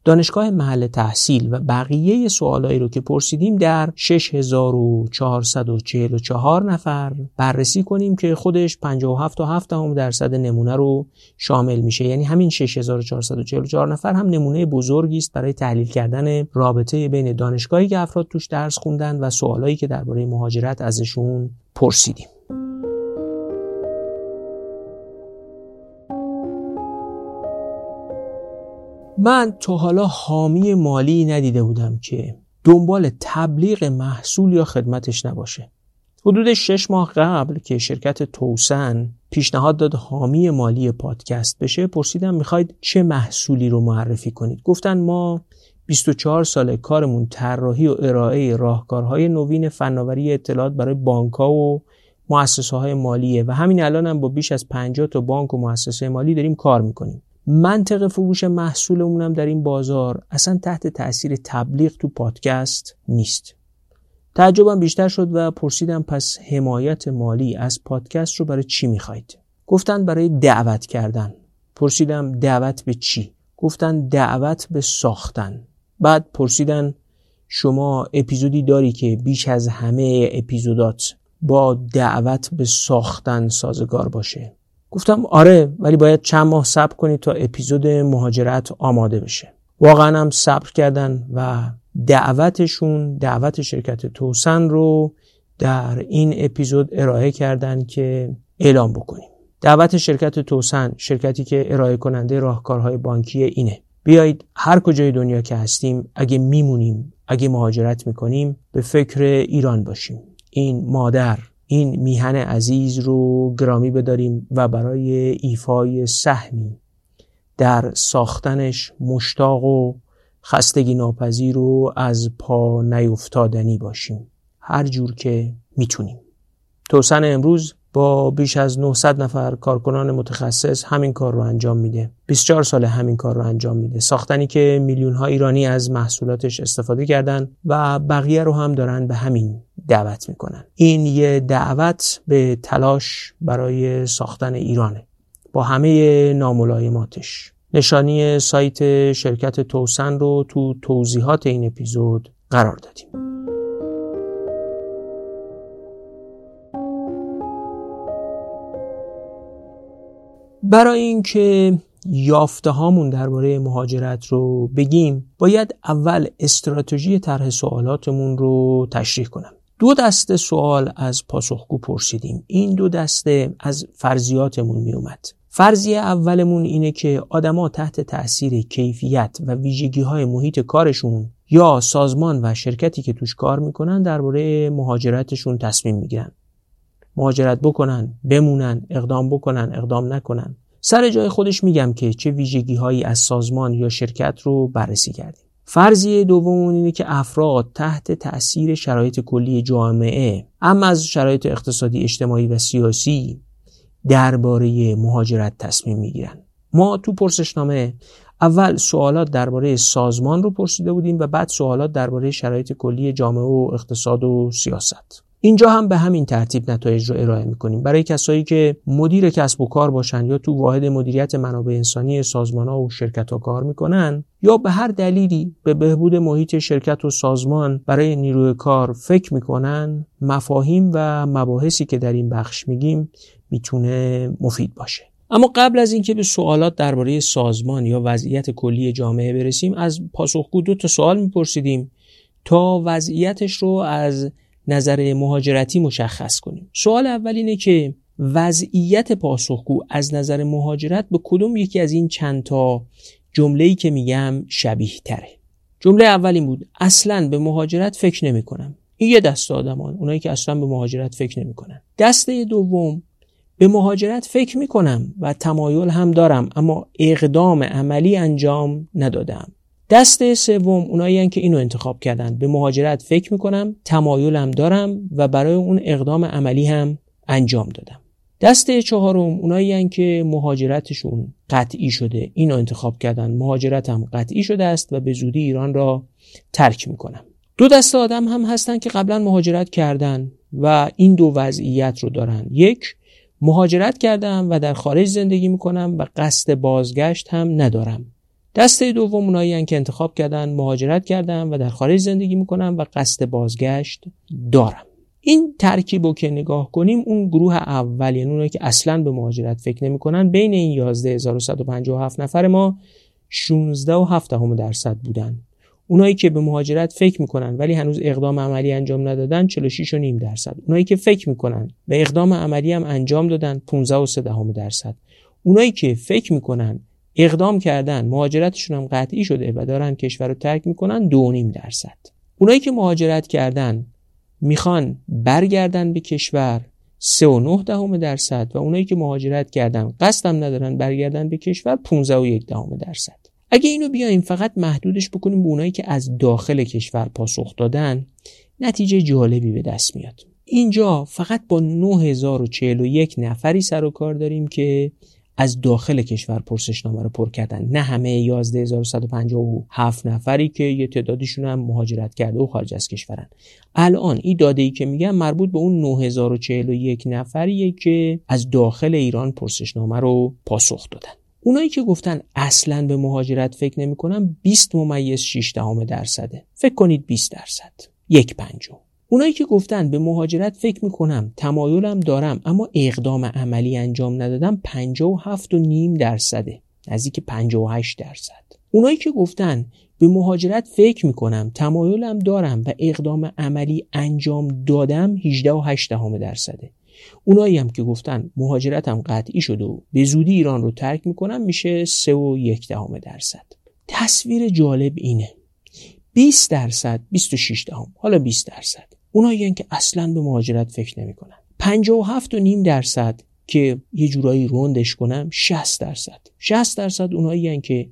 دانشگاه محل تحصیل و بقیه سوالایی رو که پرسیدیم در 6444 نفر بررسی کنیم که خودش 57 تا 7 درصد نمونه رو شامل میشه. یعنی همین 6444 نفر هم نمونه بزرگی است برای تحلیل کردن رابطه بین دانشگاهی که افراد توش درس خوندن و سوالایی که درباره مهاجرت ازشون پرسیدیم. من تا حالا حامی مالی ندیده بودم که دنبال تبلیغ محصول یا خدمتش نباشه. حدود شش ماه قبل که شرکت توسن پیشنهاد داد حامی مالی پادکست بشه پرسیدم می‌خواید چه محصولی رو معرفی کنید؟ گفتن ما 24 سال کارمون طراحی و ارائه راهکارهای نوین فناوری اطلاعات برای بانکها و مؤسسه های مالیه و همین الان هم با بیش از 50 تا بانک و مؤسسه مالی داریم کار می‌کنیم. منطق فروش محصولمونم در این بازار اصلا تحت تاثیر تبلیغ تو پادکست نیست. تعجبم بیشتر شد و پرسیدم پس حمایت مالی از پادکست رو برای چی می‌خواید؟ گفتن برای دعوت کردن. پرسیدم دعوت به چی؟ گفتن دعوت به ساختن. بعد پرسیدن شما اپیزودی داری که بیش از همه اپیزودات با دعوت به ساختن سازگار باشه. گفتم آره ولی باید چند ماه صبر کنید تا اپیزود مهاجرت آماده بشه. واقعا هم صبر کردن و دعوتشون دعوت شرکت توسن رو در این اپیزود ارائه کردن که اعلام بکنیم. دعوت شرکت توسن شرکتی که ارائه کننده راهکارهای بانکی اینه. بیایید هر کجای دنیا که هستیم اگه میمونیم اگه مهاجرت می‌کنیم به فکر ایران باشیم. این مادر این میهن عزیز رو گرامی بداریم و برای ایفای سهمی در ساختنش مشتاق و خستگی ناپذیر و از پا نیفتادنی باشیم. هر جور که می‌تونیم. توسن امروز با بیش از 900 نفر کارکنان متخصص همین کار رو انجام میده. 24 سال همین کار رو انجام میده. ساختنی که میلیون ها ایرانی از محصولاتش استفاده کردن و بقیه رو هم دارن به همین دعوت می‌کنن. این یه دعوت به تلاش برای ساختن ایرانه. با همه ناملایماتش. نشانی سایت شرکت توسن رو تو توضیحات این اپیزود قرار دادیم. برای اینکه یافته هامون درباره مهاجرت رو بگیم باید اول استراتژی طرح سوالاتمون رو تشریح کنم. دو دسته سوال از پاسخگو پرسیدیم. این دو دسته از فرضیاتمون می اومد فرضیه اولمون اینه که آدما تحت تاثیر کیفیت و ویژگی های محیط کارشون یا سازمان و شرکتی که توش کار می‌کنن درباره مهاجرتشون تصمیم می‌گیرن. مهاجرت بکنن بمونن اقدام بکنن اقدام نکنن. سر جای خودش میگم که چه ویژگی هایی از سازمان یا شرکت رو بررسی کردیم. فرضیه دوم اینه که افراد تحت تأثیر شرایط کلی جامعه اما از شرایط اقتصادی اجتماعی و سیاسی درباره مهاجرت تصمیم می‌گیرن. ما تو پرسشنامه اول سوالات درباره سازمان رو پرسیده بودیم و بعد سوالات درباره شرایط کلی جامعه و اقتصاد و سیاست. اینجا هم به همین ترتیب نتایج رو ارائه می‌کنیم. برای کسایی که مدیر کسب و کار باشن یا تو واحد مدیریت منابع انسانی سازمان ها و شرکت ها کار می‌کنن یا به هر دلیلی به بهبود محیط شرکت و سازمان برای نیروی کار فکر می‌کنن مفاهیم و مباحثی که در این بخش میگیم می‌تونه مفید باشه. اما قبل از اینکه به سوالات درباره سازمان یا وضعیت کلی جامعه برسیم از پاسخگو دو تا سوال میپرسیدیم تا وضعیتش رو از نظر مهاجرتی مشخص کنیم. سوال اول اینه که وضعیت پاسخگو از نظر مهاجرت به کدوم یکی از این چند تا جمله‌ای که میگم شبیه تره جمله اول این بود اصلا به مهاجرت فکر نمی کنم این یه دست آدمان اونایی که اصلا به مهاجرت فکر نمی کنن دسته دوم به مهاجرت فکر می کنم و تمایل هم دارم اما اقدام عملی انجام ندادم. دسته سوم اونایی که اینو انتخاب کردن. به مهاجرت فکر می‌کنم تمایلم دارم و برای اون اقدام عملی هم انجام دادم. دسته چهارم اونایی که مهاجرتشون قطعی شده اینو انتخاب کردن. مهاجرت هم قطعی شده است و به زودی ایران را ترک می‌کنم. دو دسته آدم هم هستن که قبلا مهاجرت کردن و این دو وضعیت رو دارن. یک مهاجرت کردم و در خارج زندگی می‌کنم و قصد بازگشت هم ندارم. دسته دوم اونایی که انتخاب کردن مهاجرت کردن و در خارج زندگی می‌کنن و قصد بازگشت دارم این ترکیب رو که نگاه کنیم اون گروه اول یعنی اونایی که اصلا به مهاجرت فکر نمی‌کنن بین این 11157 نفر ما 16 و 7 درصد بودن. اونایی که به مهاجرت فکر می‌کنن ولی هنوز اقدام عملی انجام ندادن 46 و نیم درصد. اونایی که فکر می‌کنن به اقدام عملی هم انجام دادن 15 و 3 درصد. اونایی که فکر می‌کنن اقدام کردن مهاجرتشون هم قطعی شده و دارن کشور رو ترک می‌کنن دو نیم درصد. اونایی که مهاجرت کردن می‌خوان برگردن به کشور سه و نه دهم درصد و اونایی که مهاجرت کردن قصدم ندارن برگردن به کشور 15 و یک دهم درصد. اگه اینو بیایم فقط محدودش بکنیم به اونایی که از داخل کشور پاسخ دادن نتیجه جالبی به دست میاد. اینجا فقط با 9041 نفری سر و کار داریم که از داخل کشور پرسشنامه رو پر کردن. نه همه 11157 نفری که یه تعدادشون هم مهاجرت کرده و خارج از کشورن. الان این داده ای که میگم مربوط به اون 9041 نفریه که از داخل ایران پرسشنامه رو پاسخ دادن. اونایی که گفتن اصلا به مهاجرت فکر نمی‌کنن 20 ممیز 6 دهم درصده. فکر کنید 20 درصد. یک پنجم. اونایی که گفتن به مهاجرت فکر می‌کنم تمایلم دارم اما اقدام عملی انجام ندادم 57 و نیم درصده نزدیک 58 درصد. اونایی که گفتن به مهاجرت فکر می‌کنم تمایلم دارم و اقدام عملی انجام دادم 18 و 8 درصده. اونایی هم که گفتن مهاجرتم قطعی شده و به زودی ایران رو ترک می‌کنم میشه 3 و 1 درصد. تصویر جالب اینه. 20 درصد 26 دهم حالا 20 درصد. اونایی که اصلا به مهاجرت فکر نمی‌کنن. 57 و نیم درصد که یه جورایی روندش کنم 60 درصد. 60 درصد اونایی که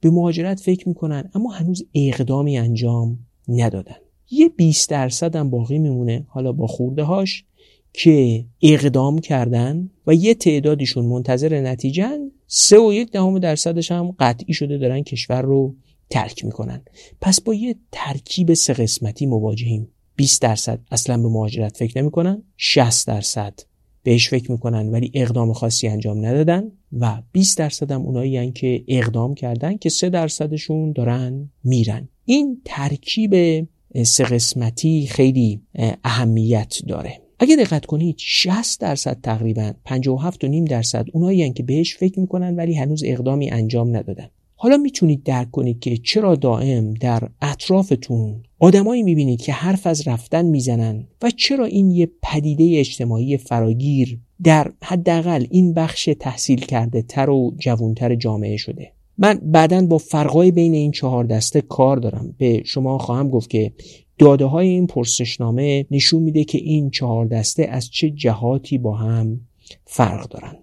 به مهاجرت فکر می‌کنن اما هنوز اقدامی انجام ندادن. یه 20 درصد هم باقی میمونه حالا با خورده هاش که اقدام کردن و یه تعدادیشون منتظر نتیجه سه و یک دهم درصدش هم قطعی شده دارن کشور رو ترک می‌کنن. پس با یه ترکیب سه قسمتی مواجهیم. 20 درصد اصلا به مهاجرت فکر نمی‌کنن 60 درصد بهش فکر می‌کنن ولی اقدام خاصی انجام ندادن و 20 درصد هم اونایی که اقدام کردن که 3 درصدشون دارن میرن. این ترکیب سه قسمتی خیلی اهمیت داره. اگه دقت کنید 60 درصد تقریبا 57 و نیم درصد اونایی که بهش فکر می‌کنن ولی هنوز اقدامی انجام ندادن. حالا می‌تونید درک کنید که چرا دائم در اطرافتون آدمایی می‌بینید که حرف از رفتن می‌زنن و چرا این یه پدیده اجتماعی فراگیر در حداقل این بخش تحصیل کرده تر و جوانتر جامعه شده. من بعدا با فرقای بین این چهار دسته کار دارم. به شما خواهم گفت که داده های این پرسشنامه نشون میده که این چهار دسته از چه جهاتی با هم فرق دارن.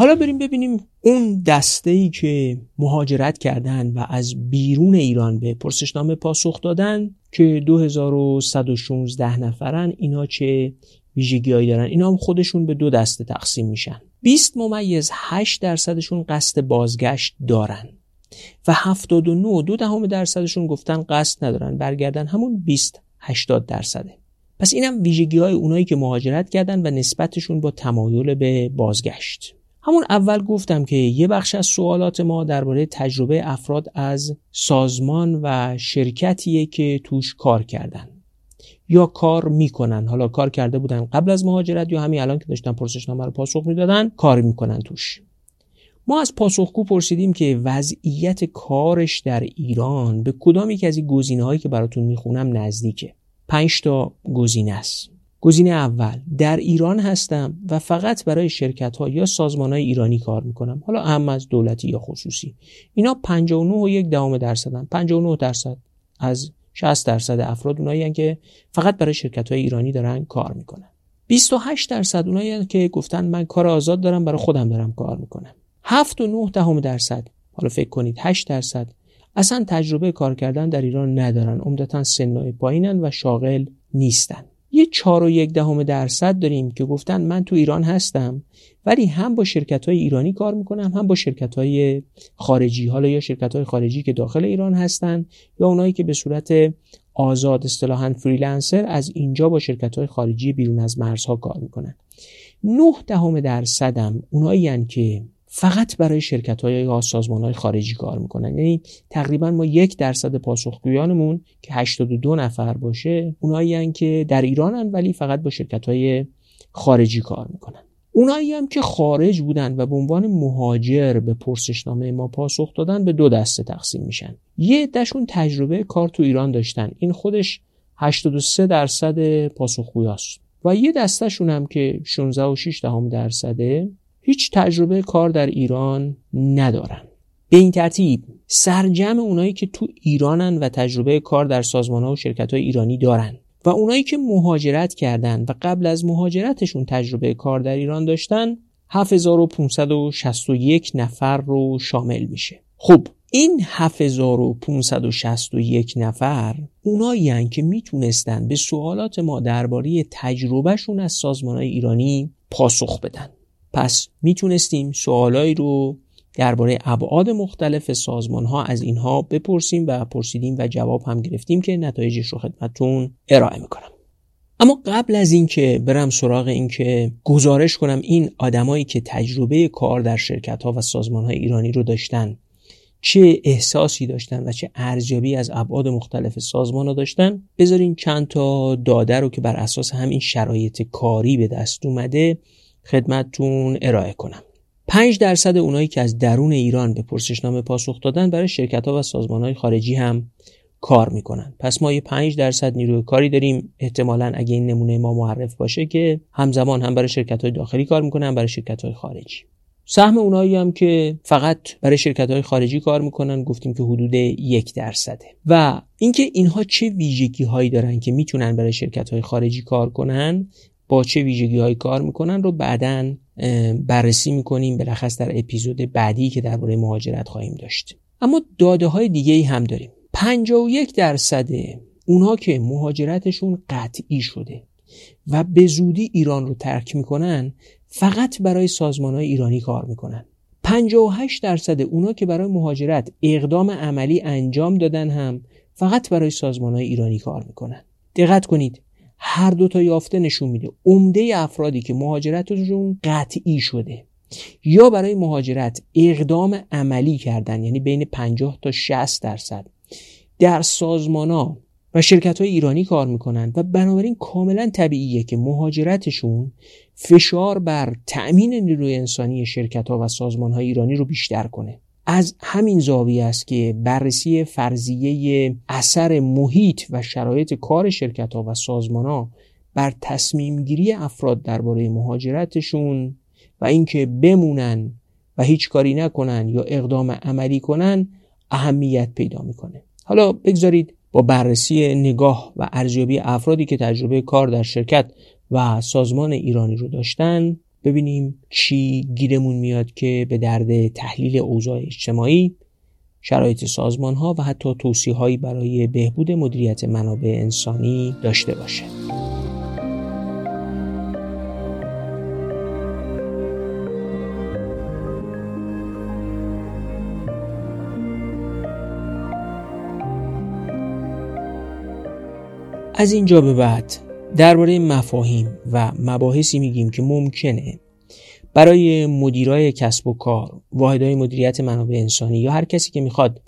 حالا بریم ببینیم اون دسته ای که مهاجرت کردن و از بیرون ایران به پرسشنامه پاسخ دادن که 2116 نفرن اینا چه ویژگیهایی دارن؟ اینا هم خودشون به دو دسته تقسیم میشن. 20 ممیز 8 درصدشون قصد بازگشت دارن و 79 دو دهم درصدشون گفتن قصد ندارن. برگردن همون 20 80 درصده. پس اینم ویژگی های اونایی که مهاجرت کردن و نسبتشون با تمایل به بازگشت. همون اول گفتم که یه بخش از سوالات ما درباره تجربه افراد از سازمان و شرکتیه که توش کار کردن یا کار می‌کنن. حالا کار کرده بودن قبل از مهاجرت یا همین الان که داشتن پرسشنامه رو پاسخ می‌دادن کار می‌کنن توش. ما از پاسخگو پرسیدیم که وضعیت کارش در ایران به کدام یک از این گزینه هایی که براتون می‌خونم نزدیکه؟ پنج تا گزینه است. گزینه اول در ایران هستم و فقط برای شرکت ها یا سازمان های ایرانی کار می‌کنم. حالا اهم از دولتی یا خصوصی. اینا 59 و یک دهم درصدن. 59 درصد از 60 درصد افراد اونایی که فقط برای شرکت های ایرانی دارن کار می‌کنن. 28 درصد اونایی که گفتن من کار آزاد دارم برای خودم دارم کار می‌کنم. 7 و 9 دهم درصد حالا فکر کنید 8 درصد اصلا تجربه کار کردن در ایران ندارن. عمدتا سنای پایینن و شاغل نیستن. یه چهار و یک دهم درصد داریم که گفتن من تو ایران هستم ولی هم با شرکت های ایرانی کار می‌کنم هم با شرکت های خارجی حالا یا شرکت های خارجی که داخل ایران هستن یا اونایی که به صورت آزاد اصطلاحا فریلنسر از اینجا با شرکت های خارجی بیرون از مرزها کار می‌کنن. نه دهم درصدم اونایی که فقط برای شرکت های یا سازمان های خارجی کار می‌کنن. یعنی تقریبا ما یک درصد پاسخگویانمون که 82 نفر باشه اونایی که در ایرانن ولی فقط با شرکت های خارجی کار می‌کنن. اونایی هم که خارج بودن و به عنوان مهاجر به پرسشنامه ما پاسخ دادن به دو دسته تقسیم میشن. یه عدهشون تجربه کار تو ایران داشتن. این خودش 83 درصد پاسخگویاست. و یه دستشون هم که 16 و 6 دهم درصده هیچ تجربه کار در ایران ندارن. به این ترتیب سرجم اونایی که تو ایرانن و تجربه کار در سازمان ها و شرکت های ایرانی دارن و اونایی که مهاجرت کردن و قبل از مهاجرتشون تجربه کار در ایران داشتن 7561 نفر رو شامل میشه. خب این 7561 نفر اونایی که می‌تونستن به سوالات ما درباره تجربهشون از سازمان های ایرانی پاسخ بدن. پس می‌تونستیم سوالایی رو درباره ابعاد مختلف سازمان ها از اینها بپرسیم و پرسیدیم و جواب هم گرفتیم که نتایجش رو خدمتتون ارائه می‌کنم. اما قبل از اینکه برم سراغ اینکه گزارش کنم این آدمایی که تجربه کار در شرکت ها و سازمان های ایرانی رو داشتن چه احساسی داشتن و چه ارزیابی از ابعاد مختلف سازمان ها داشتن؟ بذارین چند تا داده رو که بر اساس همین شرایط کاری به دست اومده خدمتتون ارائه کنم. 5 درصد اونایی که از درون ایران به پرسشنامه پاسخ دادن برای شرکت ها و سازمان های خارجی هم کار می‌کنن. پس ما یه 5 درصد نیروی کاری داریم. احتمالا اگه این نمونه ما معرف باشه که همزمان هم برای شرکت های داخلی کار می‌کنن برای شرکت های خارجی. سهم اونایی هم که فقط برای شرکت های خارجی کار می‌کنن گفتیم که حدود یک درصده. و اینکه اینها چه ویژگی هایی دارن که می‌تونن برای شرکت های خارجی کار کنن با چه ویژگی کار می‌کنن رو بعدا بررسی می‌کنیم بلخص در اپیزود بعدی که درباره مهاجرت خواهیم داشت. اما داده های دیگه ای هم داریم 51 درصد اونها که مهاجرتشون قطعی شده و به زودی ایران رو ترک می‌کنن فقط برای سازمان های ایرانی کار می‌کنن. 58 درصد اونا که برای مهاجرت اقدام عملی انجام دادن هم فقط برای سازمان های ایرانی کار می‌کنن. دقت کنید. هر دو تا یافته نشون میده. عمده افرادی که مهاجرتشون قطعی شده. یا برای مهاجرت اقدام عملی کردن یعنی بین 50 تا 60 درصد. در سازمان ها و شرکت های ایرانی کار می‌کنن و بنابراین کاملا طبیعیه که مهاجرتشون فشار بر تأمین نیروی انسانی شرکت ها و سازمان های ایرانی رو بیشتر کنه. از همین زاویه است که بررسی فرضیه اثر محیط و شرایط کار شرکت ها و سازمان ها بر تصمیم گیری افراد درباره مهاجرتشون و اینکه بمونن و هیچ کاری نکنن یا اقدام عملی کنن اهمیت پیدا می‌کنه. حالا بگذارید با بررسی نگاه و ارزیابی افرادی که تجربه کار در شرکت و سازمان ایرانی رو داشتن ببینیم چی گیرمون میاد که به درد تحلیل اوضاع اجتماعی شرایط سازمان ها و حتی توصیه هایی برای بهبود مدیریت منابع انسانی داشته باشه. از اینجا به بعد درباره مفاهیم و مباحثی میگیم که ممکنه برای مدیرای کسب و کار واحدهای مدیریت منابع انسانی یا هر کسی که می‌خواد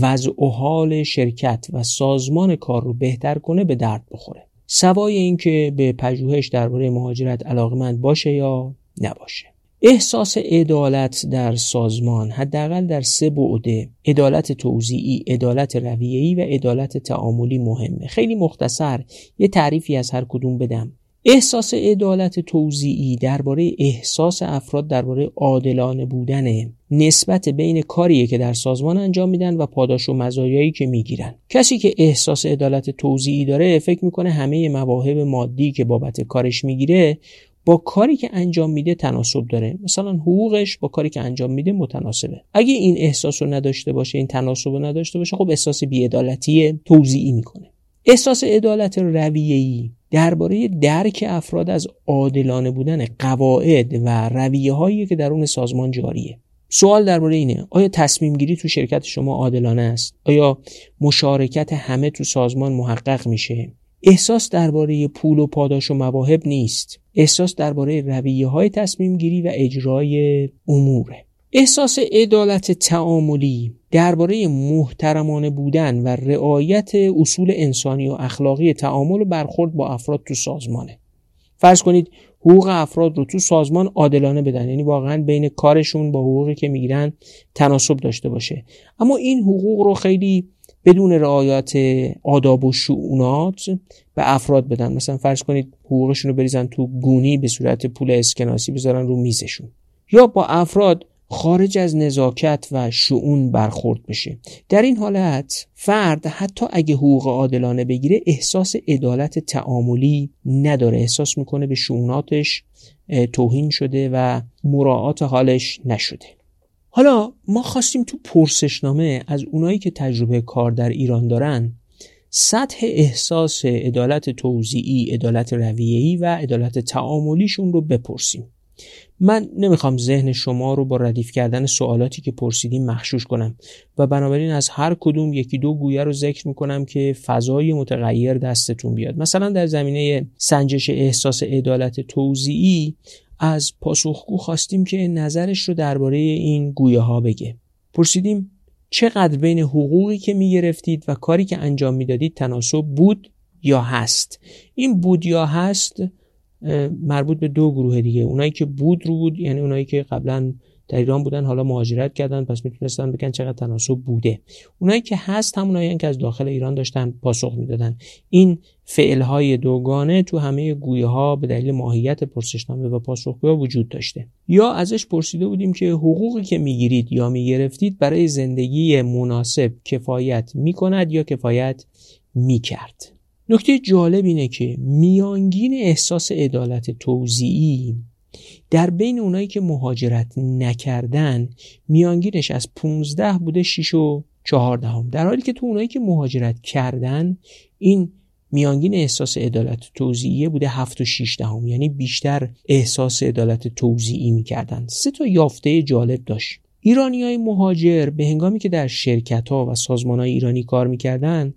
وضع و حال شرکت و سازمان کار رو بهتر کنه به درد بخوره. سوای اینکه به پژوهش درباره مهاجرت علاقمند باشه یا نباشه. احساس عدالت در سازمان حداقل در سه بعده عدالت توزیعی، عدالت رویه‌ای و عدالت تعاملی مهمه. خیلی مختصر یه تعریفی از هر کدوم بدم. احساس عدالت توزیعی درباره احساس افراد درباره عادلانه بودن نسبت بین کاریه که در سازمان انجام میدن و پاداش و مزایایی که می‌گیرن کسی که احساس عدالت توزیعی داره فکر می‌کنه همه مواهب مادی که بابت کارش می‌گیره با کاری که انجام میده تناسب داره. مثلا حقوقش با کاری که انجام میده متناسبه. اگه این احساس رو نداشته باشه این تناسب رو نداشته باشه خب احساس بیعدالتی توضیعی می‌کنه. احساس عدالت رویه‌ای درباره درک افراد از عادلانه بودن قواعد و رویه هایی که درون سازمان جاریه. سوال درباره اینه آیا تصمیم گیری تو شرکت شما عادلانه است؟ آیا مشارکت همه تو سازمان محقق میشه؟ احساس درباره پول و پاداش و مواهب نیست. احساس درباره رویه های تصمیم گیری و اجرای اموره. احساس عدالت تعاملی درباره محترمانه بودن و رعایت اصول انسانی و اخلاقی تعامل و برخورد با افراد تو سازمانه. فرض کنید حقوق افراد رو تو سازمان عادلانه بدن. یعنی واقعا بین کارشون با حقوقی که می‌گیرن تناسب داشته باشه. اما این حقوق رو خیلی بدون رعایت آداب و شعونات به افراد بدن. مثلا فرض کنید حقوقشون رو بریزن تو گونی به صورت پول اسکناسی بذارن رو میزشون. یا با افراد خارج از نزاکت و شعون برخورد بشه. در این حالت فرد حتی اگه حقوق عادلانه بگیره احساس عدالت تعاملی نداره. احساس می‌کنه به شعوناتش توهین شده و مراعات حالش نشده. حالا ما خواستیم تو پرسشنامه از اونایی که تجربه کار در ایران دارن سطح احساس عدالت توزیعی، عدالت رویه‌ای و عدالت تعاملیشون رو بپرسیم. من نمی‌خوام ذهن شما رو با ردیف کردن سوالاتی که پرسیدیم مخشوش کنم و بنابراین از هر کدوم یکی دو گویه رو ذکر می‌کنم که فضای متغیر دستتون بیاد مثلا در زمینه سنجش احساس عدالت توزیعی از پاسخگو خواستیم که نظرش رو درباره این گویه ها بگه. پرسیدیم چقدر بین حقوقی که می گرفتید و کاری که انجام می‌دادید تناسب بود یا هست؟ این بود یا هست مربوط به دو گروه دیگه. اونایی که بود رو بود یعنی اونایی که قبلا در ایران بودن حالا مهاجرت کردن پس می‌تونستن بگن چقدر تناسب بوده. اونایی که هست همونایی که از داخل ایران داشتن پاسخ می‌دادن. این فعل های دوگانه تو همه گویه ها به دلیل ماهیت پرسشنامه و پاسخگوی وجود داشته. یا ازش پرسیده بودیم که حقوقی که می‌گیرید یا می‌گرفتید برای زندگی مناسب کفایت می‌کند یا کفایت می‌کرد. نکته جالب اینه که میانگین احساس عدالت توزیعی در بین اونایی که مهاجرت نکردن میانگینش از 15 بوده 6 و 14 هم. در حالی که تو اونایی که مهاجرت کردن این میانگین احساس عدالت توزیعی بوده 7 و 6 دهم. یعنی بیشتر احساس عدالت توزیعی می‌کردن. سه تا یافته جالب داشت. ایرانی های مهاجر به هنگامی که در شرکت ها و سازمان های ایرانی کار می‌کردن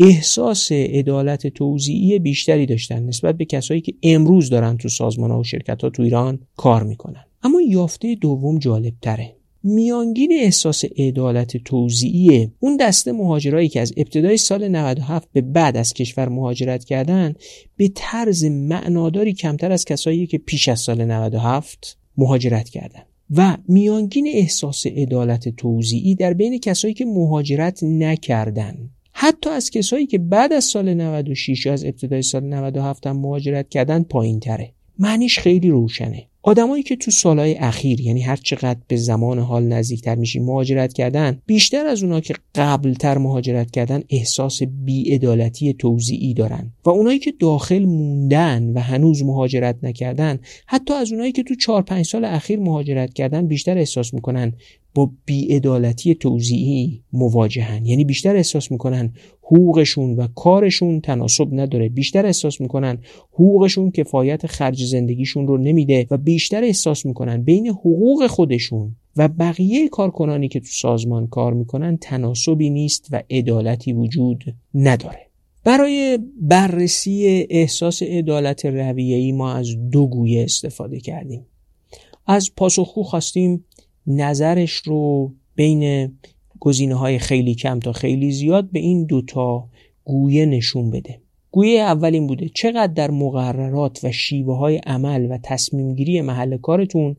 احساس عدالت توزیعی بیشتری داشتن نسبت به کسایی که امروز دارن تو سازمان ها و شرکت ها تو ایران کار می‌کنن. اما یافته دوم جالب تره میانگین احساس عدالت توزیعی اون دسته مهاجرایی که از ابتدای سال 97 به بعد از کشور مهاجرت کردن به طرز معناداری کمتر از کسایی که پیش از سال 97 مهاجرت کردن. و میانگین احساس عدالت توزیعی در بین کسایی که مهاجرت نکردن. حتی از کسایی که بعد از سال 96 یا از ابتدای سال 97 هم مهاجرت کردن پایین تره معنیش خیلی روشنه. آدمایی که تو سالهای اخیر یعنی هر چقدر به زمان حال نزدیکتر میشیم مهاجرت کردن بیشتر از اونا که قبلتر مهاجرت کردن احساس بیعدالتی توزیعی دارن. و اونایی که داخل موندن و هنوز مهاجرت نکردن حتی از اونایی که تو 4 5 سال اخیر مهاجرت کردن بیشتر احساس می‌کنن با بیعدالتی توزیعی مواجهن. یعنی بیشتر احساس می‌کنن حقوقشون و کارشون تناسب نداره. بیشتر احساس می‌کنن حقوقشون کفایت خرج زندگیشون رو نمیده و بیشتر احساس می‌کنن بین حقوق خودشون و بقیه کارکنانی که تو سازمان کار می‌کنن تناسبی نیست و عدالتی وجود نداره. برای بررسی احساس عدالت رویه‌ای ما از دو گویه استفاده کردیم. از پاسخگو خواستیم نظرش رو بین گزینه های خیلی کم تا خیلی زیاد به این دوتا گویه نشون بده. گویه اول این بوده چقدر در مقررات و شیوه های عمل و تصمیم گیری محل کارتون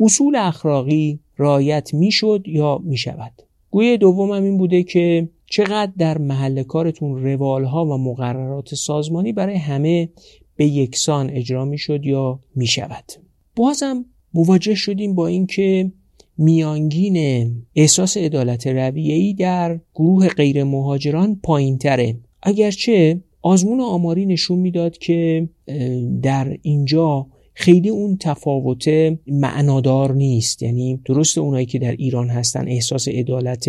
اصول اخلاقی رایت می‌شد یا می‌شود؟ گویه دوم هم این بوده که چقدر در محل کارتون روال ها و مقررات سازمانی برای همه به یکسان اجرا می‌شد یا می‌شود؟ بازم مواجه شدیم با اینکه میانگین احساس عدالت رویه‌ای در گروه غیر مهاجران پایین تره اگرچه آزمون آماری نشون می‌داد که در اینجا خیلی اون تفاوت معنادار نیست. یعنی درست اونایی که در ایران هستن احساس عدالت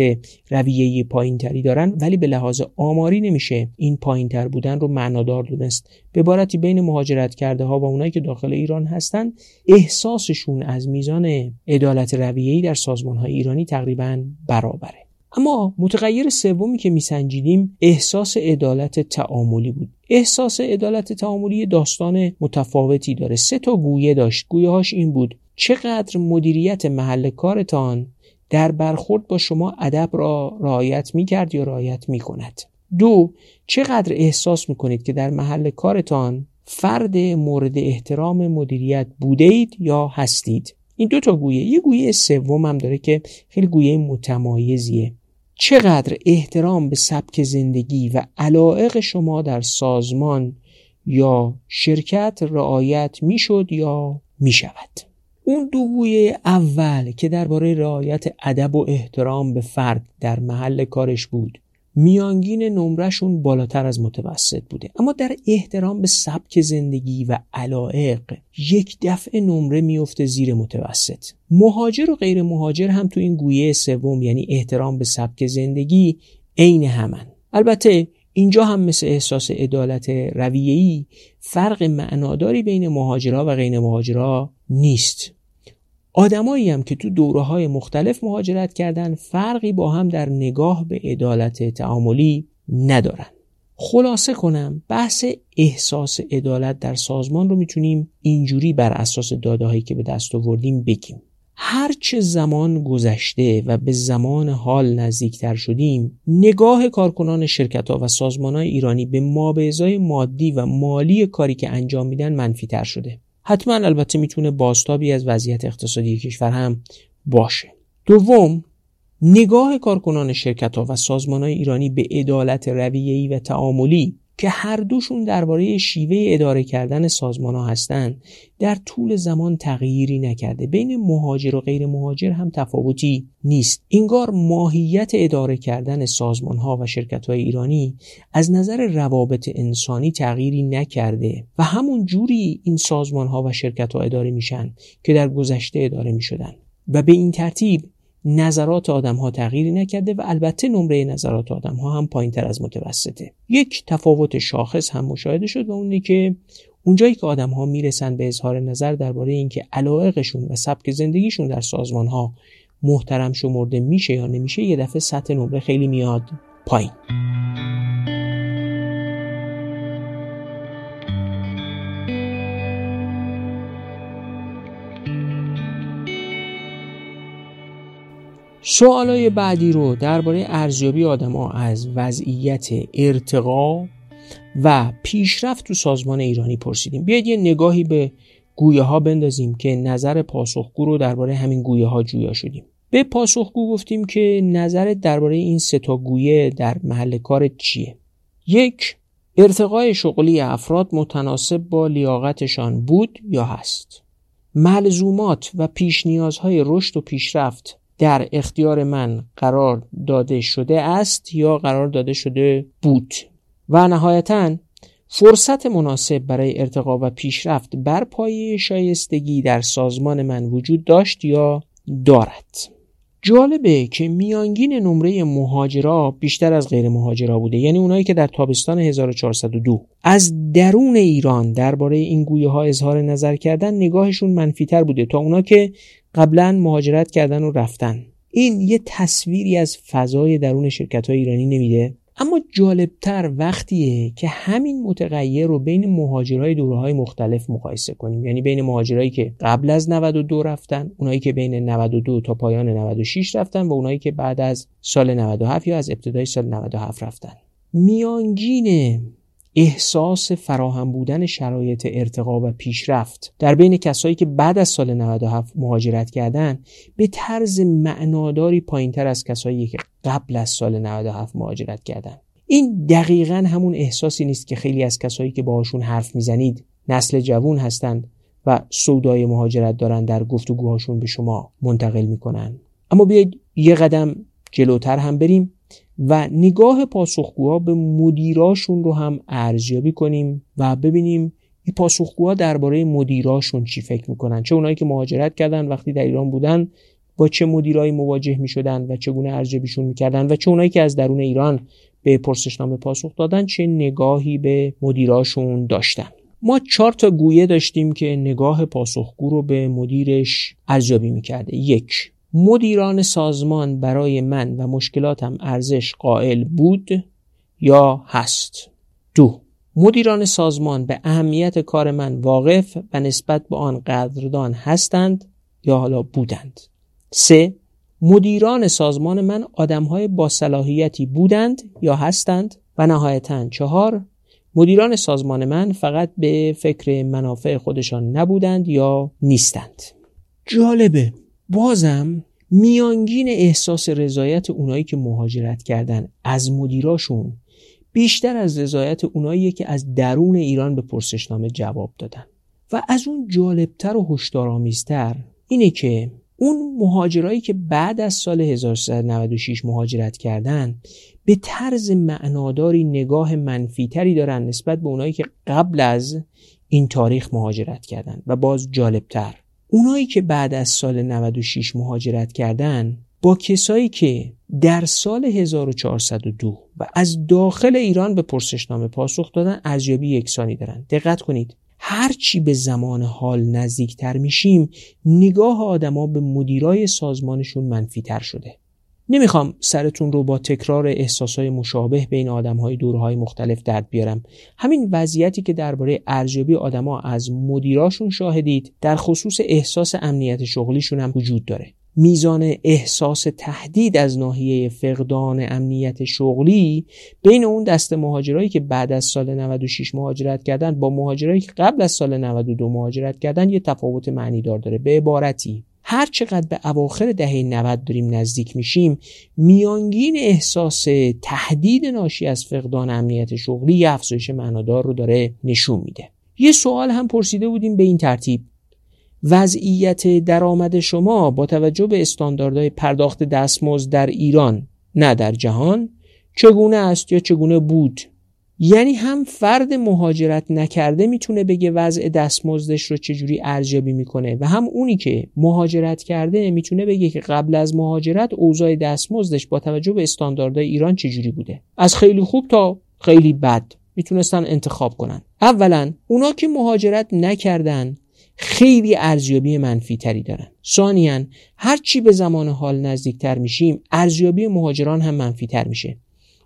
رویه پایینتری دارن ولی به لحاظ آماری نمیشه این پایینتر بودن رو معنادار دونست. به عبارتی بین مهاجرت کرده ها و اونایی که داخل ایران هستن احساسشون از میزان عدالت رویه‌ای در سازمان های ایرانی تقریبا برابره. اما متغیر سومی که میسنجیدیم احساس عدالت تعاملی بود. احساس عدالت تعاملی داستان متفاوتی داره. سه تا گویه داشت. گویه هاش این بود چقدر مدیریت محل کارتان در برخورد با شما ادب را رعایت می کرد یا رعایت می کند دو چقدر احساس می کنید که در محل کارتان فرد مورد احترام مدیریت بوده اید یا هستید؟ این دو تا گویه. یه گویه سوم هم داره که خیلی گویه متمایزیه. چقدر احترام به سبک زندگی و علائق شما در سازمان یا شرکت رعایت می‌شد یا می شود اون دو گویه اول که درباره رعایت ادب و احترام به فرد در محل کارش بود میانگین نمرشون بالاتر از متوسط بوده. اما در احترام به سبک زندگی و علائق یک دفعه نمره میفته زیر متوسط. مهاجر و غیر مهاجر هم تو این گویه سوم یعنی احترام به سبک زندگی عین همن. البته اینجا هم مثل احساس عدالت رویه‌ای فرق معناداری بین مهاجرها و غیر مهاجرها نیست. آدمایی هم که تو دوره های مختلف مهاجرت کردن فرقی با هم در نگاه به عدالت تعاملی ندارن. خلاصه کنم بحث احساس عدالت در سازمان رو می‌تونیم اینجوری بر اساس داده که به دست آوردیم بگیم. هرچه زمان گذشته و به زمان حال نزدیکتر شدیم نگاه کارکنان شرکت ها و سازمان های ایرانی به مابعضای مادی و مالی کاری که انجام میدن منفی تر شده. حتما البته می‌تونه بازتابی از وضعیت اقتصادی کشور هم باشه. دوم نگاه کارکنان شرکت ها و سازمان های ایرانی به عدالت رویه‌ای و تعاملی که هر دوشون درباره شیوه اداره کردن سازمان ها هستند در طول زمان تغییری نکرده. بین مهاجر و غیر مهاجر هم تفاوتی نیست. انگار ماهیت اداره کردن سازمان ها و شرکت های ایرانی از نظر روابط انسانی تغییری نکرده و همون جوری این سازمان ها و شرکت ها اداره میشن که در گذشته اداره می‌شدن. و به این ترتیب نظرات آدم ها تغییری نکرده و البته نمره نظرات آدم ها هم پایین تر از متوسطه. یک تفاوت شاخص هم مشاهده شد و اونی که اونجایی که آدم ها می‌رسن به اظهار نظر درباره اینکه علایقشون و سبک زندگیشون در سازمان ها محترم شمرده میشه یا نمیشه یه دفعه سطح نمره خیلی میاد پایین. سوالای بعدی رو درباره ارزیابی آدما از وضعیت ارتقا و پیشرفت تو سازمان ایرانی پرسیدیم. بیاید یه نگاهی به گویه ها بندازیم که نظر پاسخگو رو درباره همین گویه ها جویا شدیم. به پاسخگو گفتیم که نظر درباره این سه تا گویه در محل کار چیه؟ یک ارتقای شغلی افراد متناسب با لیاقتشان بود یا هست؟ ملزومات و پیش نیازهای رشد و پیشرفت در اختیار من قرار داده شده است یا قرار داده شده بود. و نهایتا فرصت مناسب برای ارتقا و پیشرفت بر پایه شایستگی در سازمان من وجود داشت یا دارد. جالبه که میانگین نمره مهاجرا بیشتر از غیر مهاجرا بوده یعنی اونایی که در تابستان 1402 از درون ایران درباره این گویه ها اظهار نظر کردن نگاهشون منفیتر بوده تا اونا که قبلا مهاجرت کردن و رفتن. این یه تصویری از فضای درون شرکت های ایرانی نمیده؟ اما جالبتر وقتیه که همین متغیر رو بین مهاجرای دوره های مختلف مقایسه کنیم. یعنی بین مهاجرایی که قبل از 92 رفتن اونایی که بین 92 تا پایان 96 رفتن و اونایی که بعد از سال 97 یا از ابتدای سال 97 رفتن. میانگین احساس فراهم بودن شرایط ارتقا و پیشرفت در بین کسایی که بعد از سال 97 مهاجرت کردن به طرز معناداری پایینتر از کسایی که قبل از سال 97 مهاجرت کردن. این دقیقا همون احساسی نیست که خیلی از کسایی که باهاشون حرف می‌زنید نسل جوون هستند و سودای مهاجرت دارن در گفتگوهاشون به شما منتقل می‌کنن. اما بیاید یه قدم جلوتر هم بریم. و نگاه پاسخگوها به مدیراشون رو هم ارزیابی کنیم و ببینیم این پاسخگوها درباره مدیراشون چی فکر می‌کنن. چه اونایی که مهاجرت کردن وقتی در ایران بودن با چه مدیرایی مواجه می‌شدن و چگونه ارزیابیشون می‌کردن و چه اونایی که از درون ایران به پرسشنامه پاسخ دادن چه نگاهی به مدیراشون داشتن. ما چهار تا گویه داشتیم که نگاه پاسخگو رو به مدیرش ارزیابی می‌کرده. یک مدیران سازمان برای من و مشکلاتم ارزش قائل بود یا هست؟ دو مدیران سازمان به اهمیت کار من واقف و نسبت به آن قدردان هستند یا حالا بودند؟ سه مدیران سازمان من آدمهای با صلاحیتی بودند یا هستند؟ و نهایتا چهار مدیران سازمان من فقط به فکر منافع خودشان نبودند یا نیستند؟ جالبه. بازم میانگین احساس رضایت اونایی که مهاجرت کردن از مدیراشون بیشتر از رضایت اونایی که از درون ایران به پرسشنامه جواب دادن. و از اون جالبتر و هشدارآمیزتر اینه که اون مهاجرایی که بعد از سال 1396 مهاجرت کردن به طرز معناداری نگاه منفیتری دارن نسبت به اونایی که قبل از این تاریخ مهاجرت کردن و باز جالبتر اونایی که بعد از سال 96 مهاجرت کردن با کسایی که در سال 1402 و از داخل ایران به پرسشنامه پاسخ دادن ارزیابی یکسانی دارن. دقت کنید. هرچی به زمان حال نزدیکتر میشیم نگاه آدما به مدیرای سازمانشون منفیتر شده. نمی‌خوام سرتون رو با تکرار احساسای مشابه بین آدمهای دورهای مختلف درد بیارم. همین وضعیتی که درباره ارزیابی آدما از مدیراشون شاهدید در خصوص احساس امنیت شغلیشون هم وجود داره. میزان احساس تهدید از ناحیه فقدان امنیت شغلی بین اون دست مهاجرایی که بعد از سال 96 مهاجرت کردن با مهاجرایی که قبل از سال 92 مهاجرت کردن یه تفاوت معنی دار داره. به عبارتی هر چقدر به اواخر دهه 90 داریم نزدیک میشیم میانگین احساس تهدید ناشی از فقدان امنیت شغلی افزایش معنادار رو داره نشون میده. یه سوال هم پرسیده بودیم به این ترتیب. وضعیت درآمد شما با توجه به استانداردهای پرداخت دستمزد در ایران نه در جهان چگونه است یا چگونه بود؟ یعنی هم فرد مهاجرت نکرده می‌تونه بگه وضع دستمزدش رو چجوری ارزیابی می‌کنه و هم اونی که مهاجرت کرده می‌تونه بگه که قبل از مهاجرت اوضاع دستمزدش با توجه به استانداردهای ایران چجوری بوده. از خیلی خوب تا خیلی بد می‌تونستن انتخاب کنن. اولا اونا که مهاجرت نکردن خیلی ارزیابی منفی تری دارن. ثانیا هر چی به زمان حال نزدیکتر میشیم ارزیابی مهاجران هم منفی تر میشه.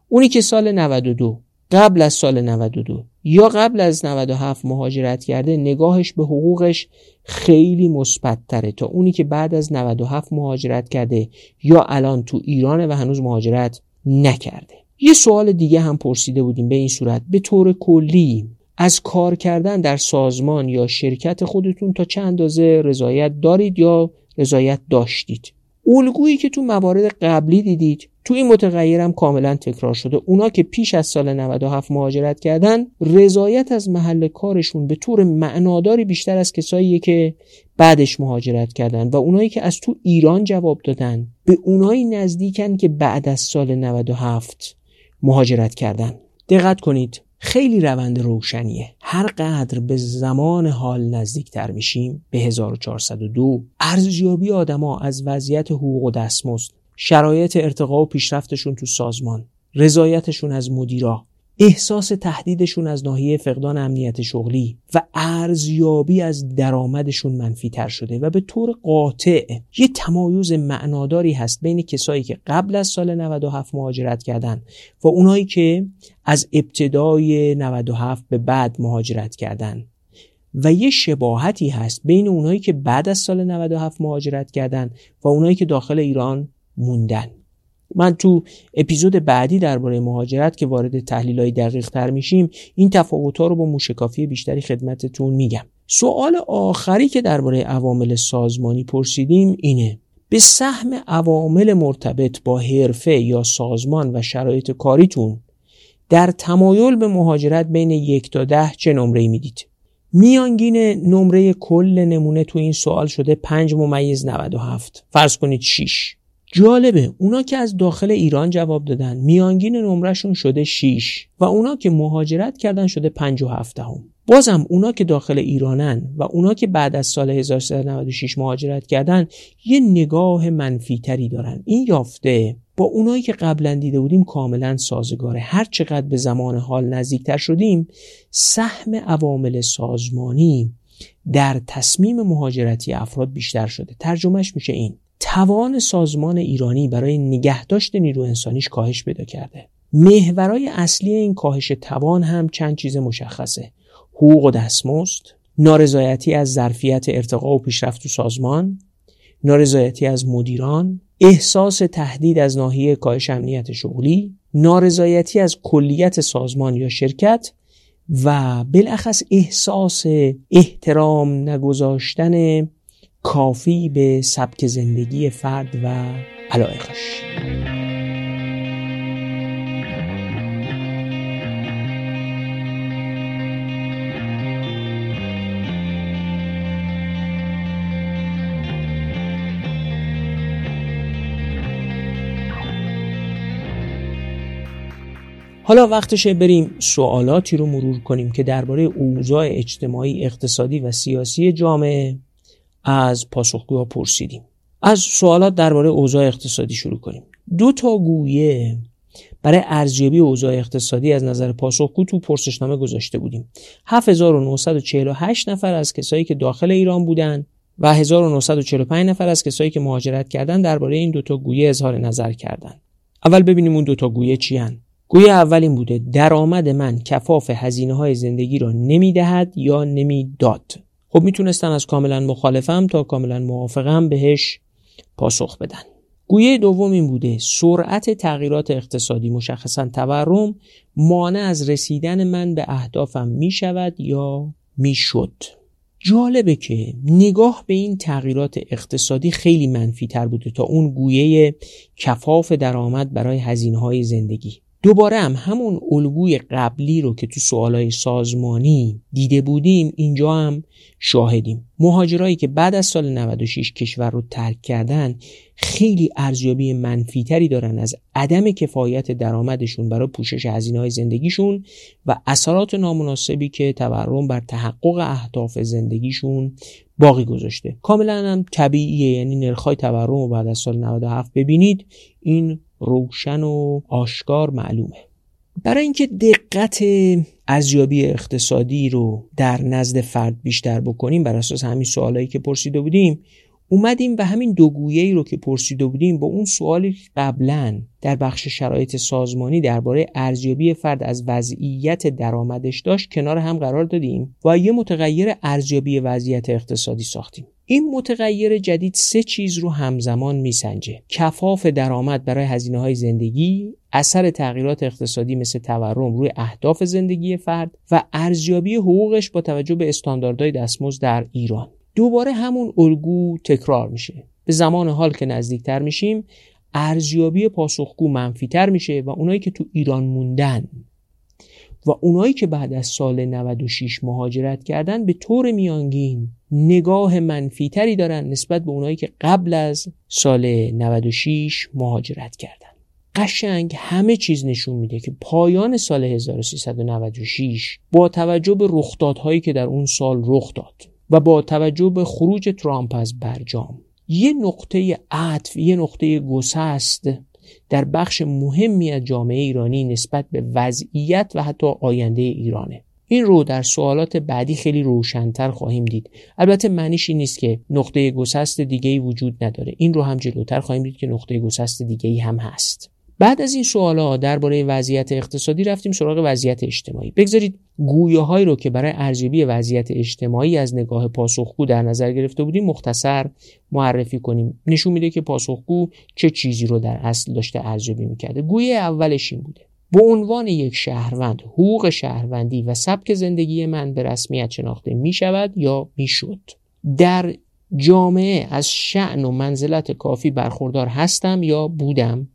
اونی که سال 92 قبل از سال 92 یا قبل از 97 مهاجرت کرده نگاهش به حقوقش خیلی مثبت تره تا اونی که بعد از 97 مهاجرت کرده یا الان تو ایرانه و هنوز مهاجرت نکرده. یه سوال دیگه هم پرسیده بودیم به این صورت. به طور کلی از کار کردن در سازمان یا شرکت خودتون تا چه اندازه رضایت دارید یا رضایت داشتید؟ الگویی که تو موارد قبلی دیدید تو این متغیرم کاملا تکرار شده. اونا که پیش از سال 97 مهاجرت کردن رضایت از محل کارشون به طور معناداری بیشتر از کسایی که بعدش مهاجرت کردن. و اونایی که از تو ایران جواب دادن به اونایی نزدیکن که بعد از سال 97 مهاجرت کردن. دقت کنید. خیلی روند روشنیه. هر قدر به زمان حال نزدیکتر میشیم به 1402 ارزیابی آدما از وضعیت حقوق و دستمزد شرایط ارتقا و پیشرفتشون تو سازمان رضایتشون از مدیرا احساس تهدیدشون از ناحیه فقدان امنیت شغلی و ارزیابی از درآمدشون منفی تر شده و به طور قاطع یه تمایز معناداری هست بین کسایی که قبل از سال 97 مهاجرت کردن و اونایی که از ابتدای 97 به بعد مهاجرت کردن. و یه شباهتی هست بین اونایی که بعد از سال 97 مهاجرت کردن و اونایی که داخل ایران موندن. من تو اپیزود بعدی درباره مهاجرت که وارد تحلیل های دقیق تر میشیم این تفاوت ها رو با موشکافی بیشتری خدمتتون میگم. سوال آخری که درباره عوامل سازمانی پرسیدیم اینه به سهم عوامل مرتبط با حرفه یا سازمان و شرایط کاریتون در تمایل به مهاجرت بین یک تا ده چه نمره می‌دید؟ میانگین نمره کل نمونه تو این سوال شده 5 ممیز 97 فرض کنید 6 جالبه اونا که از داخل ایران جواب دادن میانگین نمرشون شده 6 و اونا که مهاجرت کردن شده 57 هم. بازم اونا که داخل ایرانن و اونا که بعد از سال 1396 مهاجرت کردن یه نگاه منفی تری دارن. این یافته با اونایی که قبلا دیده بودیم کاملا سازگاره. هر چقدر به زمان حال نزدیکتر شدیم سهم عوامل سازمانی در تصمیم مهاجرتی افراد بیشتر شده. ترجمهش میشه این توان سازمان ایرانی برای نگهداشت نیرو انسانیش کاهش پیدا کرده. محورای اصلی این کاهش توان هم چند چیز مشخصه. حقوق و دستمزد نارضایتی از ظرفیت ارتقا و پیشرفت تو سازمان نارضایتی از مدیران احساس تهدید از ناحیه کاهش امنیت شغلی نارضایتی از کلیت سازمان یا شرکت و بالاخص احساس احترام نگذاشتن کافی به سبک زندگی فرد و علایقش. حالا وقتشه بریم سوالاتی رو مرور کنیم که درباره اوضاع اجتماعی اقتصادی و سیاسی جامعه از پاسخگوها پرسیدیم. از سوالات درباره اوضاع اقتصادی شروع کنیم. دو تا گویه برای ارزیابی اوضاع اقتصادی از نظر پاسخگو تو پرسشنامه گذاشته بودیم. 7948 نفر از کسایی که داخل ایران بودن و 1945 نفر از کسایی که مهاجرت کردن درباره این دوتا گویه اظهار نظر کردن. اول ببینیم اون دوتا گویه چی هن. گویه اول این بوده درآمد من کفاف هزینه های زندگی را نمی‌دهد یا نمی‌داد. خب می‌تونستن از کاملا مخالفم تا کاملا موافقم بهش پاسخ بدن. گویه دوم این بوده سرعت تغییرات اقتصادی مشخصا تورم مانع از رسیدن من به اهدافم می شود یا می شد جالبه که نگاه به این تغییرات اقتصادی خیلی منفی تر بوده تا اون گویه کفاف درآمد برای هزینه های زندگی. دوباره هم همون الگوی قبلی رو که تو سوالای سازمانی دیده بودیم اینجا هم شاهدیم. مهاجرایی که بعد از سال 96 کشور رو ترک کردن خیلی ارزیابی منفیتری دارن از عدم کفایت درآمدشون برای پوشش هزینه های زندگیشون و اثرات نامناسبی که تورم بر تحقق اهداف زندگیشون باقی گذاشته. کاملا هم طبیعیه یعنی نرخ‌های تورم رو بعد از سال 97 ببینید این روشن و آشکار معلومه. برای اینکه دقت ارزیابی اقتصادی رو در نزد فرد بیشتر بکنیم بر اساس همین سوالایی که پرسیده بودیم اومدیم و همین دو ای رو که پرسیده بودیم با اون سوالی قبلا در بخش شرایط سازمانی درباره ارزیابی فرد از وضعیت درآمدش داشت کنار هم قرار دادیم و یه متغیر ارزیابی وضعیت اقتصادی ساختیم. این متغیر جدید سه چیز رو همزمان میسنجه. کفاف درآمد برای هزینه های زندگی اثر تغییرات اقتصادی مثل تورم روی اهداف زندگی فرد و ارزیابی حقوقش با توجه به استانداردهای دستمزد در ایران. دوباره همون الگو تکرار میشه. به زمان حال که نزدیکتر میشیم ارزیابی پاسخگو منفیتر میشه و اونایی که تو ایران موندن و اونایی که بعد از سال 96 مهاجرت کردن به طور میانگین نگاه منفیتری دارن نسبت به اونایی که قبل از سال 96 مهاجرت کردن. قشنگ همه چیز نشون میده که پایان سال 1396 با توجه به رخدادهایی که در اون سال رخ داد و با توجه به خروج ترامپ از برجام یه نقطه عطف یه نقطه گسست در بخش مهمی از جامعه ایرانی نسبت به وضعیت و حتی آینده ایرانه. این رو در سوالات بعدی خیلی روشنتر خواهیم دید. البته معنیش این نیست که نقطه گسست دیگه وجود نداره. این رو هم جلوتر خواهیم دید که نقطه گسست دیگه هم هست. بعد از این سوالا درباره وضعیت اقتصادی رفتیم سراغ وضعیت اجتماعی. بگذارید گویاهایی رو که برای ارزیابی وضعیت اجتماعی از نگاه پاسخگو در نظر گرفته بودیم مختصر معرفی کنیم. نشون میده که پاسخگو چه چیزی رو در اصل داشته ارزیابی می‌کرده. گویه اولش این بوده. به عنوان یک شهروند حقوق شهروندی و سبک زندگی من به رسمیت شناخته می شود یا می شد در جامعه از شعن و منزلت کافی برخوردار هستم یا بودم؟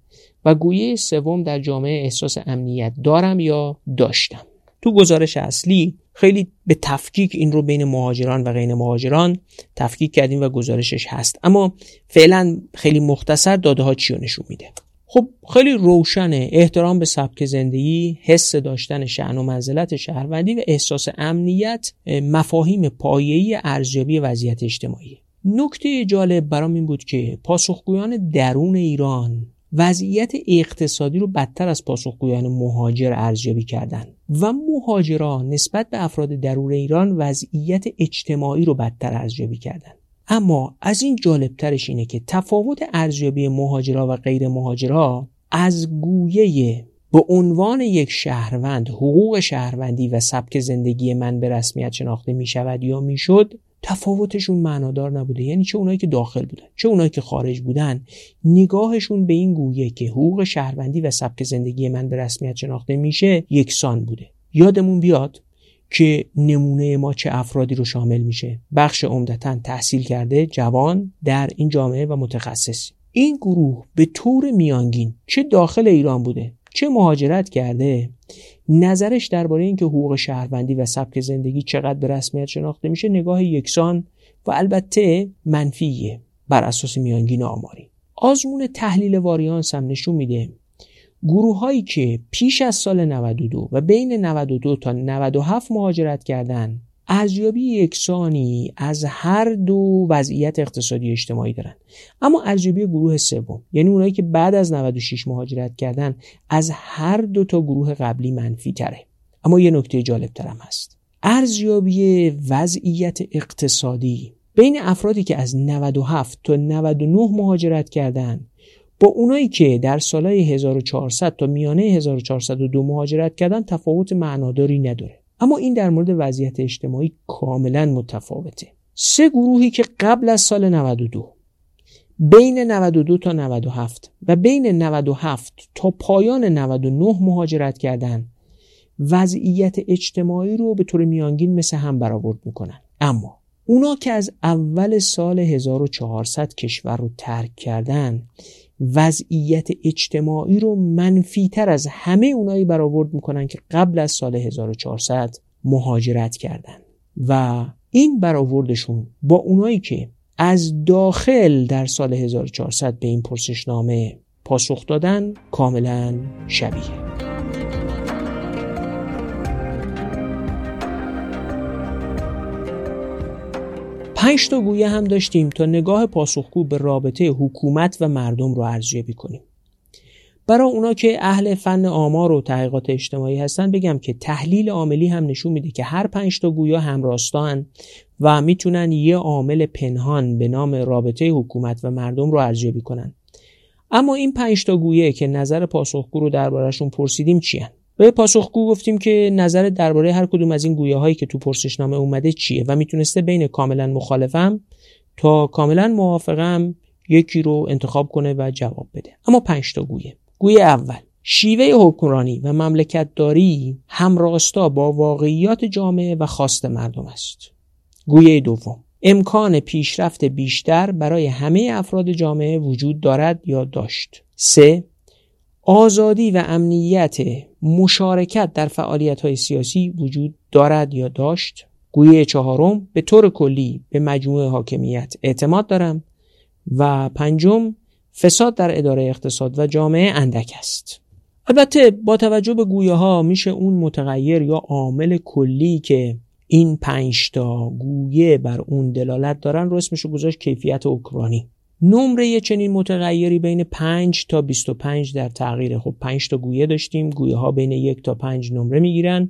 و گویه سوم در جامعه احساس امنیت دارم یا داشتم. تو گزارش اصلی خیلی به تفکیک این رو بین مهاجران و غیر مهاجران تفکیک کردیم و گزارشش هست. اما فعلا خیلی مختصر داده ها چی نشون میده؟ خب خیلی روشنه. احترام به سبک زندگی حس داشتن شعن و منزلت شهروندی و احساس امنیت مفاهیم پایه‌ای ارزیابی وضعیت اجتماعی. نکته جالب برام این بود که پاسخگویان درون ایران وضعیت اقتصادی رو بدتر از پاسخگویان مهاجر ارزیابی کردند و مهاجران نسبت به افراد درون ایران وضعیت اجتماعی رو بدتر ارزیابی کردند اما از این جالبترش اینه که تفاوت ارزیابی مهاجرا و غیر مهاجرا از گویه به عنوان یک شهروند حقوق شهروندی و سبک زندگی من به رسمیت شناخته می شود یا می شد تفاوتشون معنادار نبوده. یعنی چه اونایی که داخل بودن چه اونایی که خارج بودن نگاهشون به این گویه که حقوق شهروندی و سبک زندگی من به رسمیت شناخته میشه یکسان بوده. یادمون بیاد که نمونه ما چه افرادی رو شامل میشه. بخش عمدتا تحصیل کرده جوان در این جامعه و متخصص. این گروه به طور میانگین چه داخل ایران بوده؟ چه مهاجرت کرده؟ نظرش درباره اینکه حقوق شهروندی و سبک زندگی چقدر به رسمیت شناخته میشه نگاه یکسان و البته منفیه بر اساس میانگین آماری. آزمون تحلیل واریانس هم نشون میده. گروه هایی که پیش از سال 92 و بین 92 تا 97 مهاجرت کردن ارزیابی یکسانی از هر دو وضعیت اقتصادی اجتماعی دارن. اما ارزیابی گروه سوم یعنی اونایی که بعد از 96 مهاجرت کردن از هر دو تا گروه قبلی منفی تره اما یه نکته جالب ترم هست. ارزیابی وضعیت اقتصادی بین افرادی که از 97 تا 99 مهاجرت کردن با اونایی که در سالهای 1400 تا میانه 1402 مهاجرت کردن تفاوت معناداری نداره. اما این در مورد وضعیت اجتماعی کاملا متفاوته. سه گروهی که قبل از سال 92 بین 92 تا 97 و بین 97 تا پایان 99 مهاجرت کردن وضعیت اجتماعی رو به طور میانگین مثل هم برآورد می‌کنن. اما اونا که از اول سال 1400 کشور رو ترک کردن وضعیت اجتماعی رو منفیتر از همه اونایی برآورد می‌کنن که قبل از سال 1400 مهاجرت کردن. و این برآوردشون با اونایی که از داخل در سال 1400 به این پرسشنامه پاسخ دادن کاملا شبیه. پنج تا گویه هم داشتیم تا نگاه پاسخگو به رابطه حکومت و مردم رو ارزیابی کنیم. برای اونا که اهل فن آمار و تحقیقات اجتماعی هستن بگم که تحلیل عاملی هم نشون میده که هر پنج تا گویا همراستان و می‌تونن یه عامل پنهان به نام رابطه حکومت و مردم رو ارزیابی کنن. اما این پنج تا گویه که نظر پاسخگو رو دربارهشون پرسیدیم چیه به پاسخگو گفتیم که نظر درباره هر کدوم از این گویه هایی که تو پرسشنامه اومده چیه و می‌تونسته بین کاملا مخالفم تا کاملا موافقم یکی رو انتخاب کنه و جواب بده. اما پنج تا گویه. گویه اول. شیوه حکمرانی و مملکت داری همراستا با واقعیات جامعه و خواست مردم است. گویه دوم. امکان پیشرفت بیشتر برای همه افراد جامعه وجود دارد یا داشت. 3. آزادی و امنیت مشارکت در فعالیت های سیاسی وجود دارد یا داشت. گویه چهارم به طور کلی به مجموعه حاکمیت اعتماد دارم. و پنجم فساد در اداره اقتصاد و جامعه اندک است. البته با توجه به گویه ها میشه اون متغیر یا عامل کلی که این پنج تا گویه بر اون دلالت دارن رو اسمش گذاشت کیفیت اوکرانی نمره چنین متغیری بین 5 تا 25 در تغییر. خب 5 تا گویه داشتیم. گویه ها بین 1 تا 5 نمره می‌گیرن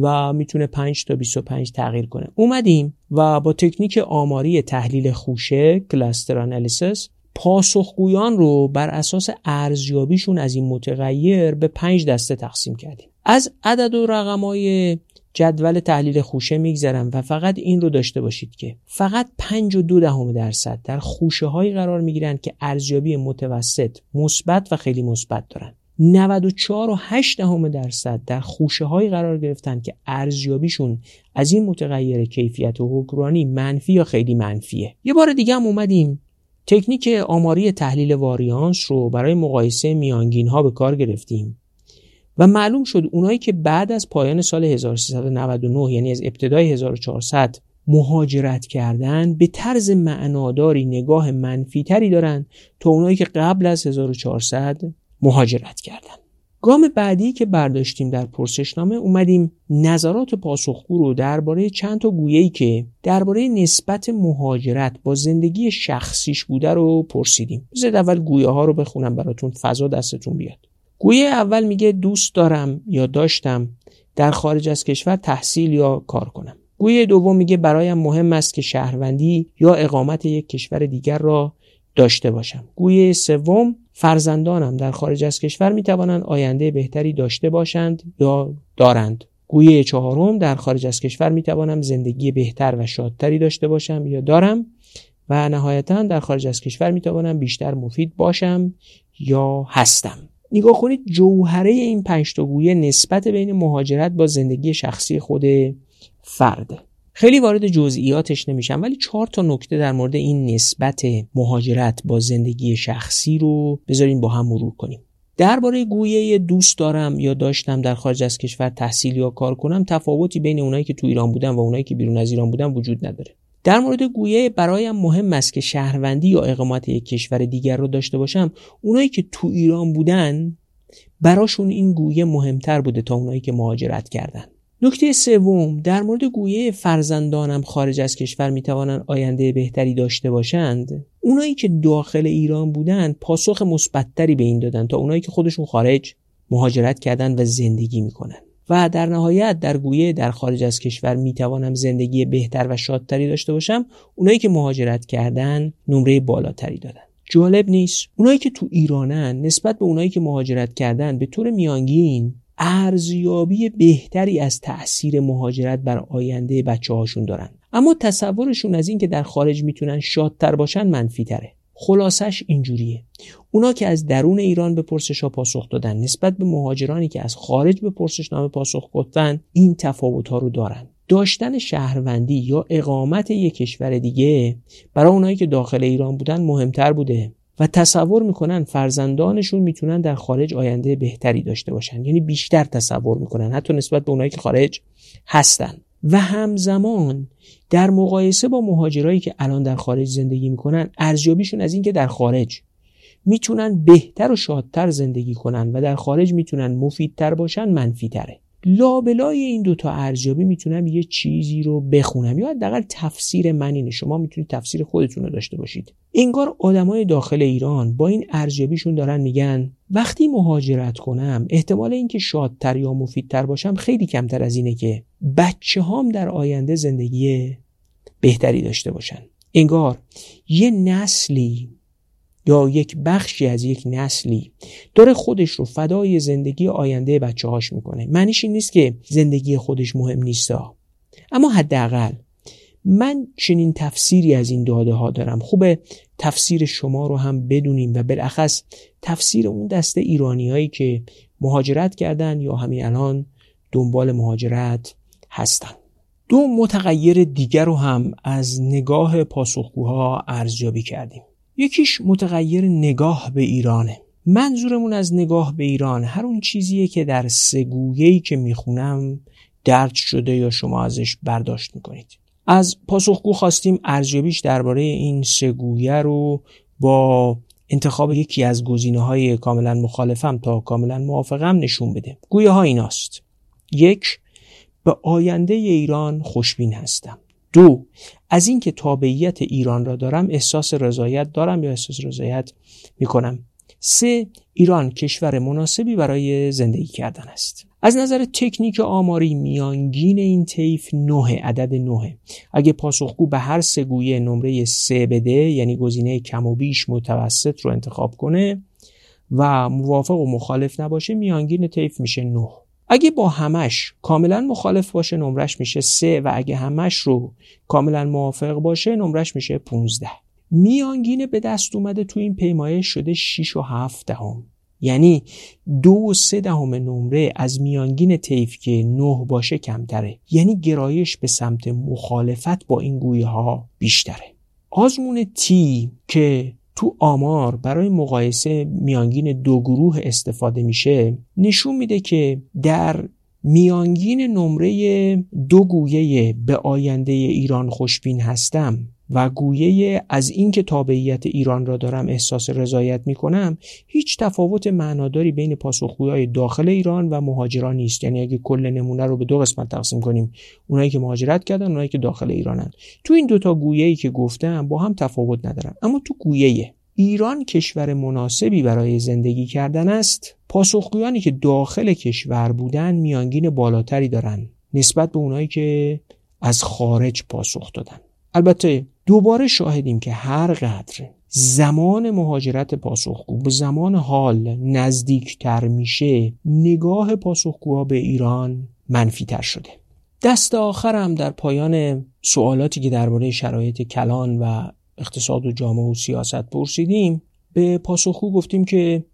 و می‌تونه 5 تا 25 تغییر کنه. اومدیم و با تکنیک آماری تحلیل خوشه کلاستر انالیسیس پاسخگویان رو بر اساس ارزیابیشون از این متغیر به 5 دسته تقسیم کردیم. از عدد و رقمای جدول تحلیل خوشه میگذرم و فقط این رو داشته باشید که فقط 5 و دو دهم درصد در خوشه هایی قرار می‌گیرند که ارزیابی متوسط مثبت و خیلی مثبت دارن 94 و 8 دهم درصد در خوشه هایی قرار گرفتن که ارزیابیشون از این متغیر کیفیت و حکمرانی منفی یا خیلی منفیه. یه بار دیگه هم اومدیم. تکنیک آماری تحلیل واریانس رو برای مقایسه میانگین ها به کار گرفتیم. و معلوم شد اونایی که بعد از پایان سال 1399 یعنی از ابتدای 1400 مهاجرت کردن به طرز معناداری نگاه منفی تری دارن تا اونایی که قبل از 1400 مهاجرت کردن گام بعدی که برداشتیم در پرسشنامه اومدیم نظرات پاسخگو رو درباره چند تا گویه‌ای که درباره نسبت مهاجرت با زندگی شخصیش بوده رو پرسیدیم. بذارید اول گویه ها رو بخونم براتون فضا دستتون بیاد. گویه اول میگه دوست دارم یا داشتم در خارج از کشور تحصیل یا کار کنم. گویه دوم میگه برایم مهم است که شهروندی یا اقامت یک کشور دیگر را داشته باشم. گویه سوم فرزندانم در خارج از کشور می توانند آینده بهتری داشته باشند یا دارند گویه چهارم در خارج از کشور می توانم زندگی بهتر و شادتری داشته باشم یا دارم و نهایتا در خارج از کشور می توانم بیشتر مفید باشم یا هستم نگاه کنید جوهره این پنج تا گویه نسبت بین مهاجرت با زندگی شخصی خود فرده. خیلی وارد جزئیاتش نمیشم ولی چهار تا نکته در مورد این نسبت مهاجرت با زندگی شخصی رو بذارین با هم مرور کنیم. درباره گویه دوست دارم یا داشتم در خارج از کشور تحصیل یا کار کنم تفاوتی بین اونایی که تو ایران بودن و اونایی که بیرون از ایران بودن وجود نداره. در مورد گویه برایم مهم است که شهروندی یا اقامت یک کشور دیگر رو داشته باشم اونایی که تو ایران بودن براشون این گویه مهمتر بوده تا اونایی که مهاجرت کردن. نکته سوم در مورد گویه فرزندانم خارج از کشور می‌توانند آینده بهتری داشته باشند. اونایی که داخل ایران بودند پاسخ مثبتتری به این دادن تا اونایی که خودشون خارج مهاجرت کردن و زندگی می‌کنن. و در نهایت در گویه در خارج از کشور می‌توانم زندگی بهتر و شادتری داشته باشم اونایی که مهاجرت کردن نمره بالاتری دادن. جالب نیست. اونایی که تو ایرانن نسبت به اونایی که مهاجرت کردن به طور میانگین ارزیابی بهتری از تاثیر مهاجرت بر آینده بچه هاشون دارن. اما تصورشون از اینکه در خارج می‌تونن شادتر باشن منفی تره. خلاصش اینجوریه. اونا که از درون ایران به پرسش ها پاسخ دادن نسبت به مهاجرانی که از خارج به پرسشنامه پاسخ گفتن این تفاوت ها رو دارن. داشتن شهروندی یا اقامت یک کشور دیگه برای اونایی که داخل ایران بودن مهمتر بوده و تصور می‌کنن فرزندانشون می‌تونن در خارج آینده بهتری داشته باشن. یعنی بیشتر تصور می‌کنن حتی نسبت به اونایی که خارج هستن. و همزمان در مقایسه با مهاجرایی که الان در خارج زندگی می‌کنن ارزیابیشون از اینکه در خارج می‌تونن بهتر و شادتر زندگی کنن و در خارج می‌تونن مفیدتر باشن منفی تره لابلای این دوتا ارزیابی می‌تونم یه چیزی رو بخونم یا حداقل تفسیر من اینه شما می‌تونید تفسیر خودتون رو داشته باشید. انگار آدمای داخل ایران با این ارزیابیشون دارن میگن وقتی مهاجرت کنم احتمال اینکه شادتر یا مفیدتر باشم خیلی کمتر از اینه که بچه هام در آینده زندگی بهتری داشته باشن. انگار یه نسلی یا یک بخشی از یک نسلی. داره خودش رو فدای زندگی آینده بچه هاش می‌کنه. معنیش این نیست که زندگی خودش مهم نیست اما حداقل من چنین تفسیری از این داده ها دارم. خوبه تفسیر شما رو هم بدونیم و بالاخص تفسیر اون دسته ایرانی هایی که مهاجرت کردن یا همین الان دنبال مهاجرت هستن. دو متغیر دیگر رو هم از نگاه پاسخگوها ارزیابی کردیم. یکیش متغیر نگاه به ایرانه. منظورمون از نگاه به ایران هر اون چیزیه که در سگویهی که می‌خونم درد شده یا شما ازش برداشت می‌کنید. از پاسخگو خواستیم ارزیابیش درباره این سگویه رو با انتخاب یکی از گزینه های کاملا مخالفم تا کاملا موافقم نشون بده. گویه ها ایناست. یک به آینده ایران خوشبین هستم. دو از اینکه تابعیت ایران را دارم احساس رضایت دارم یا احساس رضایت می‌کنم. سه ایران کشور مناسبی برای زندگی کردن است. از نظر تکنیک آماری میانگین این طیف نه عدد نه اگه پاسخگو به هر سگویه نمره سه بده یعنی گزینه کم و بیش متوسط رو انتخاب کنه و موافق و مخالف نباشه میانگین طیف میشه نه اگه با همش کاملا مخالف باشه نمرش میشه سه و اگه همش رو کاملا موافق باشه نمرش میشه 15 میانگین به دست اومده تو این پیمایش شده 6 و 7 دهم. یعنی دو و سه دهم نمره از میانگین طیف که نه باشه کمتره. یعنی گرایش به سمت مخالفت با این گویه ها بیشتره. آزمون تی که تو آمار برای مقایسه میانگین دو گروه استفاده میشه نشون میده که در میانگین نمره دو گویه به آینده ایران خوشبین هستم. و گویه از اینکه تابعیت ایران را دارم احساس رضایت می کنم هیچ تفاوت معناداری بین پاسخگویای داخل ایران و مهاجران نیست. یعنی اگه کل نمونه رو به دو قسمت تقسیم کنیم اونایی که مهاجرت کردن اونایی که داخل ایرانن. تو این دوتا گویه‌ای که گفتم با هم تفاوت ندارن. اما تو گویه ایران کشور مناسبی برای زندگی کردن است. پاسخگویانی که داخل کشور بودن میانگین بالاتری دارن نسبت به اونایی که از خارج پاسخ دادن. البته دوباره شاهدیم که هر قدر زمان مهاجرت پاسخگو به زمان حال نزدیکتر میشه نگاه پاسخگوها به ایران منفیتر شده. دست آخرم در پایان سوالاتی که درباره شرایط کلان و اقتصاد و جامعه و سیاست پرسیدیم به پاسخگو گفتیم که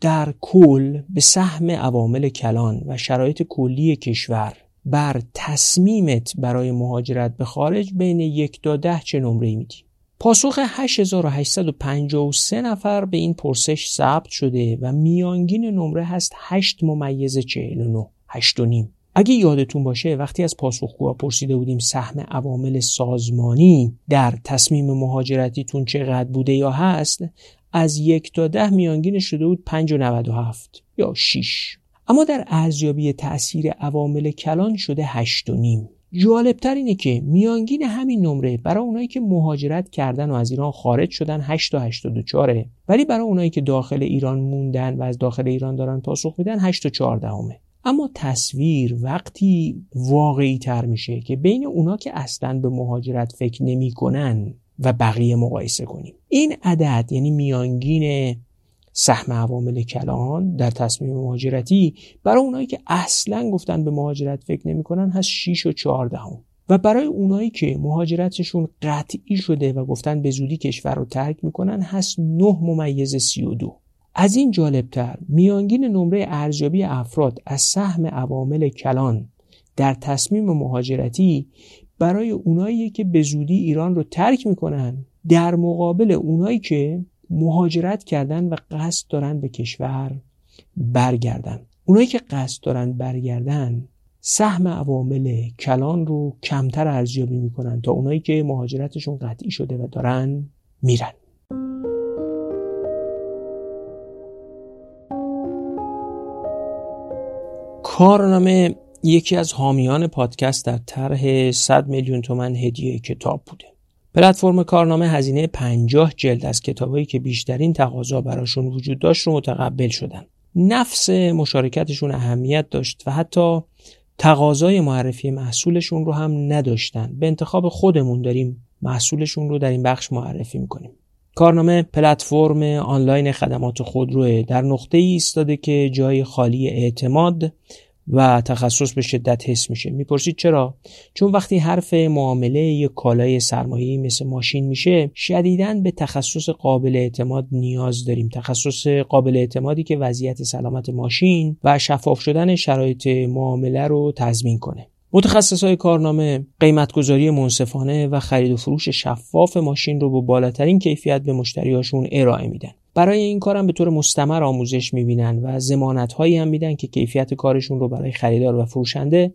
در کل به سهم عوامل کلان و شرایط کلی کشور بر تصمیمت برای مهاجرت به خارج بین یک تا ده چه نمره میدی؟ پاسخ 8853 نفر به این پرسش ثبت شده و میانگین نمره هست 8 ممیز 49 8 و نیم. اگه یادتون باشه وقتی از پاسخگوها پرسیده بودیم سهم عوامل سازمانی در تصمیم مهاجرتیتون چقدر بوده یا هست از یک تا ده میانگین شده بود 5 و 97 یا 6 اما در ارزیابی تأثیر عوامل کلان شده هشت و نیم. جالبتر اینه که میانگین همین نمره برای اونایی که مهاجرت کردن و از ایران خارج شدن 8 تا 84 ولی برای اونایی که داخل ایران موندن و از داخل ایران دارن پاسخ میدن 8 تا 14 همه. اما تصویر وقتی واقعی تر میشه که بین اونا که اصلا به مهاجرت فکر نمی‌کنن و بقیه مقایسه کنیم. این عدد یعنی میانگین سهم عوامل کلان در تصمیم مهاجرتی برای اونایی که اصلا گفتن به مهاجرت فکر نمی‌کنن هست 6 و 14 هم. و برای اونایی که مهاجرتشون قطعی شده و گفتن به زودی کشور رو ترک می‌کنن هست 9 ممیز 32 از این جالبتر میانگین نمره ارزیابی افراد از سهم عوامل کلان در تصمیم مهاجرتی برای اونایی که به زودی ایران رو ترک می‌کنن در مقابل اونایی که مهاجرت کردن و قصد دارن به کشور برگردن. اونایی که قصد دارن برگردن سهم عوامل کلان رو کمتر ارزیابی می‌کنن تا اونایی که مهاجرتشون قطعی شده و دارن میرن. کارنامه یکی از حامیان پادکست در طرح 100 میلیون تومن هدیه کتاب بوده. پلتفرم کارنامه هزینه 50 جلد از کتابایی که بیشترین تقاضا براشون وجود داشت رو متقبل شدن. نفس مشارکتشون اهمیت داشت و حتی تقاضای معرفی محصولشون رو هم نداشتن. به انتخاب خودمون داریم محصولشون رو در این بخش معرفی می‌کنیم. کارنامه پلتفرم آنلاین خدمات خودروه در نقطه ای ایستاده که جای خالی اعتماد و تخصص به شدت حس میشه. می‌پرسید چرا؟ چون وقتی حرف معامله یک کالای سرمایه‌ای مثل ماشین میشه شدیدا به تخصص قابل اعتماد نیاز داریم. تخصص قابل اعتمادی که وضعیت سلامت ماشین و شفاف شدن شرایط معامله رو تضمین کنه. متخصص های کارنامه قیمتگذاری منصفانه و خرید و فروش شفاف ماشین رو با بالاترین کیفیت به مشتریاشون ارائه میدن. برای این کارم به طور مستمر آموزش می‌بینن و زمانت هم میدن که کیفیت کارشون رو برای خریدار و فروشنده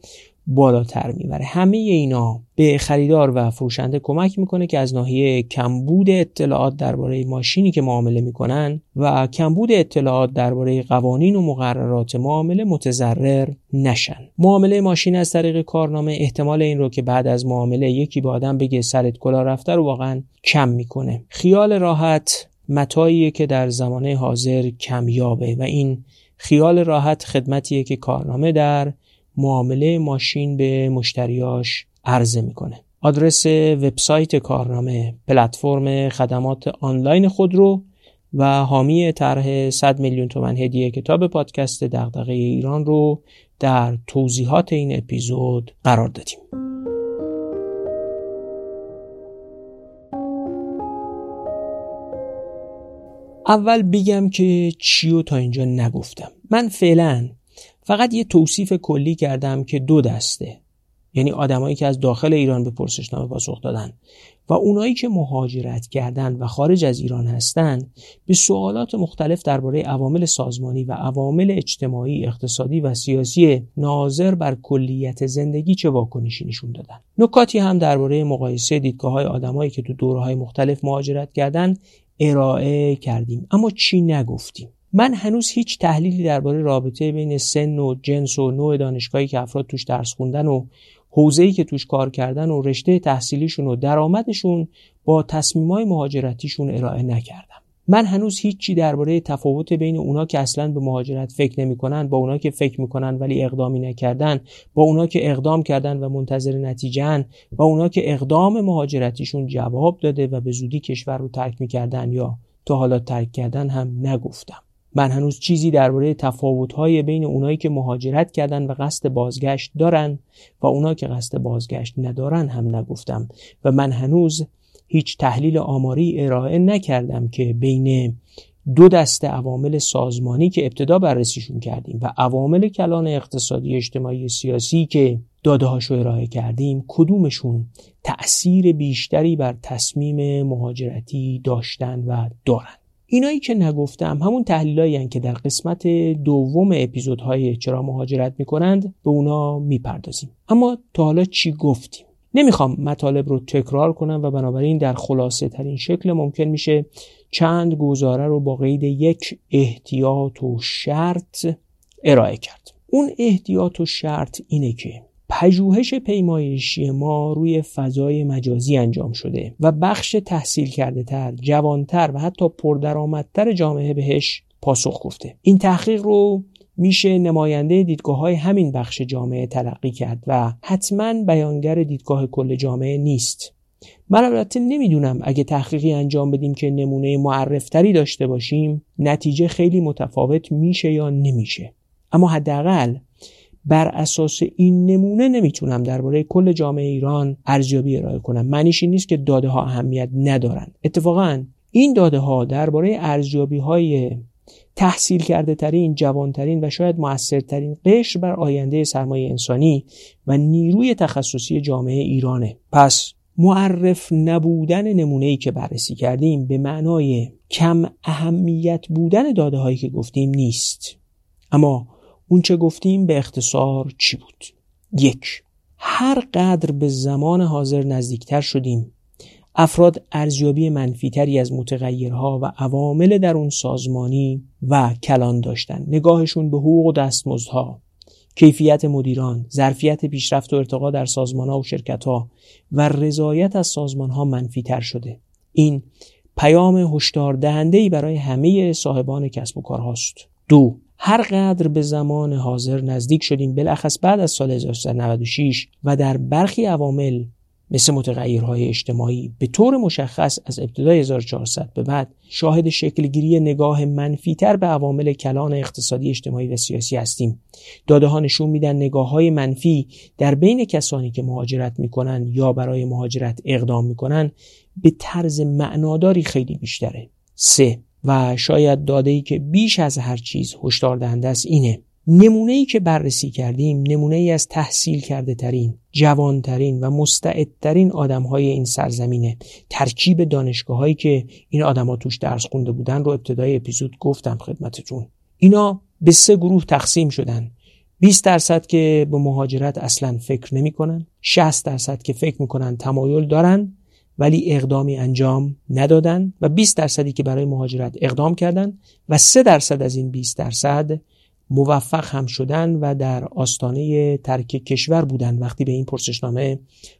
بالاتر می‌بره. همه اینا به خریدار و فروشنده کمک می‌کنه که از ناحیه کمبود اطلاعات درباره ماشینی که معامله می‌کنن و کمبود اطلاعات درباره قوانین و مقررات معامله متضرر نشن. معامله ماشین از طریق کارنامه احتمال این رو که بعد از معامله یکی با آدم بگه سرت کلا رفته رو واقعا کم می‌کنه. خیال راحت متاییه که در زمانه حاضر کمیابه و این خیال راحت خدمتیه که کارنامه در معامله ماشین به مشتریاش عرضه می‌کنه. آدرس وبسایت کارنامه پلتفرم خدمات آنلاین خودرو و حامی طرح 100 میلیون تومن هدیه کتاب پادکست دغدغه ایران رو در توضیحات این اپیزود قرار دادیم. اول بگم که چیو تا اینجا نگفتم من فعلا فقط یه توصیف کلی کردم که دو دسته یعنی آدمایی که از داخل ایران به پرسشنامه پاسخ دادن و اونایی که مهاجرت کردن و خارج از ایران هستند به سوالات مختلف درباره عوامل سازمانی و عوامل اجتماعی، اقتصادی و سیاسی ناظر بر کلیت زندگی چه واکنشی نشون دادن. نکاتی هم درباره مقایسه دیدگاه های آدمایی که تو دورهای مختلف مهاجرت کردن ارائه کردیم. اما چی نگفتیم؟ من هنوز هیچ تحلیلی درباره رابطه بین سن و جنس و نوع دانشگاهی که افراد توش درس خوندن و حوزه‌ای که توش کار کردن و رشته تحصیلیشون و درآمدشون با تصمیمای مهاجرتیشون ارائه نکردم من هنوز هیچی درباره تفاوت بین اونا که اصلا به مهاجرت فکر نمی‌کنن با اونا که فکر می‌کنن ولی اقدامی نکردن با اونا که اقدام کردن و منتظر نتیجهن با اونا که اقدام مهاجرتیشون جواب داده و به زودی کشور رو ترک می‌کردن یا تا حالا ترک کردن هم نگفتم. من هنوز چیزی درباره تفاوت‌های بین اونایی که مهاجرت کردن و قصد بازگشت دارن و اونا که قصد بازگشت ندارن هم نگفتم. و من هنوز هیچ تحلیل آماری ارائه نکردم که بین دو دسته عوامل سازمانی که ابتدا بررسیشون کردیم و عوامل کلان اقتصادی اجتماعی سیاسی که داده هاشو ارائه کردیم کدومشون تأثیر بیشتری بر تصمیم مهاجرتی داشتن و دارن. اینایی که نگفتم همون تحلیلایی که در قسمت دوم اپیزودهای چرا مهاجرت می‌کنند به اونا می‌پردازیم. اما تا حالا چی گفتیم؟ نمی‌خوام مطالب رو تکرار کنم و بنابراین در خلاصه ترین شکل ممکن میشه چند گزاره رو با قید یک احتیاط و شرط ارائه کرد اون احتیاط و شرط اینه که پژوهش پیمایشی ما روی فضای مجازی انجام شده و بخش تحصیل کرده تر، جوانتر و حتی پردرآمدتر جامعه بهش پاسخ گفته. این تحقیق رو میشه نماینده دیدگاه های همین بخش جامعه تلقی کرد و حتما بیانگر دیدگاه کل جامعه نیست. من البته نمی‌دونم اگه تحقیقی انجام بدیم که نمونه معرفتری داشته باشیم نتیجه خیلی متفاوت میشه یا نمیشه. اما حداقل بر اساس این نمونه نمی‌تونم درباره کل جامعه ایران ارزیابی ارائه کنم. معنیش این نیست که داده ها اهمیت ندارن. اتفاقا این داده ها درباره ارزیابی های تحصیل کرده ترین جوانترین و شاید موثرترین قشر بر آینده سرمایه انسانی و نیروی تخصصی جامعه ایرانه. پس معرف نبودن نمونه ای که بررسی کردیم به معنای کم اهمیت بودن داده هایی که گفتیم نیست. اما اون چه گفتیم به اختصار چی بود؟ یک هر قدر به زمان حاضر نزدیکتر شدیم. افراد ارزیابی منفیتری از متغیرها و عوامل در اون سازمانی و کلان داشتن نگاهشون به حقوق و دستمزدها کیفیت مدیران، ظرفیت پیشرفت و ارتقا در سازمانها و شرکتها و رضایت از سازمانها منفیتر شده. این پیام هشدار دهنده برای همه صاحبان کسب و کارهاست. دو هر قدر به زمان حاضر نزدیک شدیم بلخص بعد از سال 1396 و در برخی عوامل مثل متغیرهای اجتماعی. به طور مشخص از ابتدای 1400 به بعد شاهد شکلگیری نگاه منفیتر به عوامل کلان اقتصادی اجتماعی و سیاسی هستیم. داده ها نشون میدن نگاه های منفی در بین کسانی که مهاجرت می‌کنن یا برای مهاجرت اقدام می‌کنن به طرز معناداری خیلی بیشتره. سه و شاید داده ای که بیش از هر چیز هشدار دهنده است اینه. نمونه ای که بررسی کردیم نمونه ای از تحصیل کرده ترین جوانترین و مستعدترین آدم های این سرزمینه. ترکیب دانشگاه هایی که این آدما توش درس خونده بودن رو ابتدای اپیزود گفتم خدمتتون. اینا به سه گروه تقسیم شدن. 20 درصد که به مهاجرت اصلا فکر نمی کنن 60 درصد که فکر می‌کنن تمایل دارن ولی اقدامی انجام ندادن و 20 درصدی که برای مهاجرت اقدام کردن و 3 درصد از این 20 درصد موفق هم شدن و در آستانه ترک کشور بودن وقتی به این پرسشنامه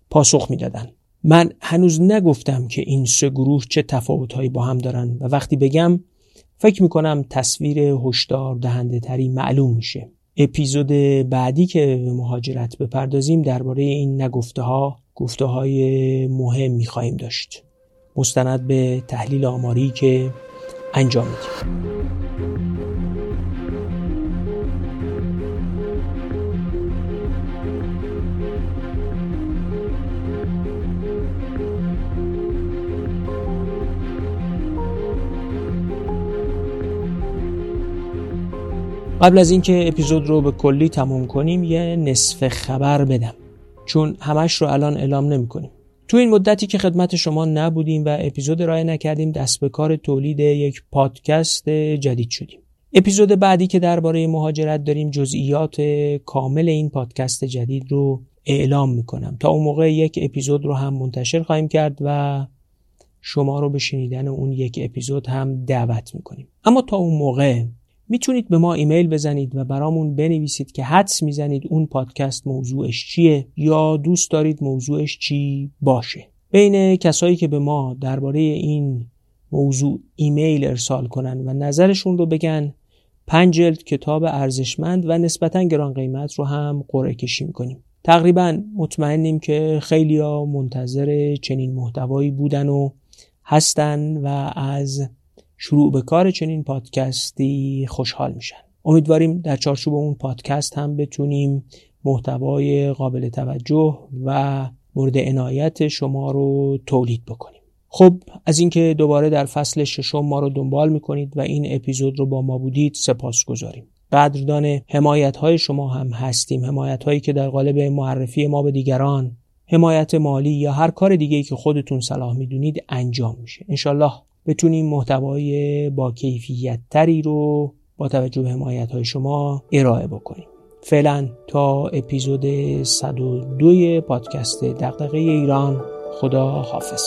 پاسخ می‌دادن. من هنوز نگفتم که این سه گروه چه تفاوتهایی با هم دارن و وقتی بگم فکر می‌کنم تصویر هشدار دهنده تری معلوم میشه. اپیزود بعدی که به مهاجرت بپردازیم درباره این نگفته ها گفته های مهم می‌خواهیم داشت. مستند به تحلیل آماری که انجام میدیم. قبل از اینکه اپیزود رو به کلی تموم کنیم یه نصف خبر بدم. چون همش رو الان اعلام نمی کنیم. تو این مدتی که خدمت شما نبودیم و اپیزود رای نکردیم دست به کار تولید یک پادکست جدید شدیم. اپیزود بعدی که درباره مهاجرت داریم جزئیات کامل این پادکست جدید رو اعلام می‌کنم تا اون موقع یک اپیزود رو هم منتشر خواهیم کرد و شما رو به شنیدن اون یک اپیزود هم دعوت می‌کنیم اما تا اون موقع می‌تونید به ما ایمیل بزنید و برامون بنویسید که حدس می‌زنید اون پادکست موضوعش چیه یا دوست دارید موضوعش چی باشه. بین کسایی که به ما درباره این موضوع ایمیل ارسال کنن و نظرشون رو بگن پنج جلد کتاب ارزشمند و نسبتا گران قیمت رو هم قرعه کشی می‌کنیم. تقریبا مطمئنیم که خیلی منتظر چنین محتوایی بودن و هستن و از شروع به کار چنین پادکستی خوشحال میشن. امیدواریم در چارچوب اون پادکست هم بتونیم محتوای قابل توجه و مورد عنایت شما رو تولید بکنیم. خب از اینکه دوباره در فصل ششم ما رو دنبال می‌کنید و این اپیزود رو با ما بودید سپاس گذاریم. قدردان حمایت های شما هم هستیم. حمایت هایی که در قالب معرفی ما به دیگران حمایت مالی یا هر کار دیگه که خودتون صلاح می‌دونید انجام میشه. انشالله بتونیم محتوای با کیفیت تری رو با توجه به حمایت های شما ارائه بکنیم. فعلا تا اپیزود 102 پادکست دقدقه ایران خدا حافظ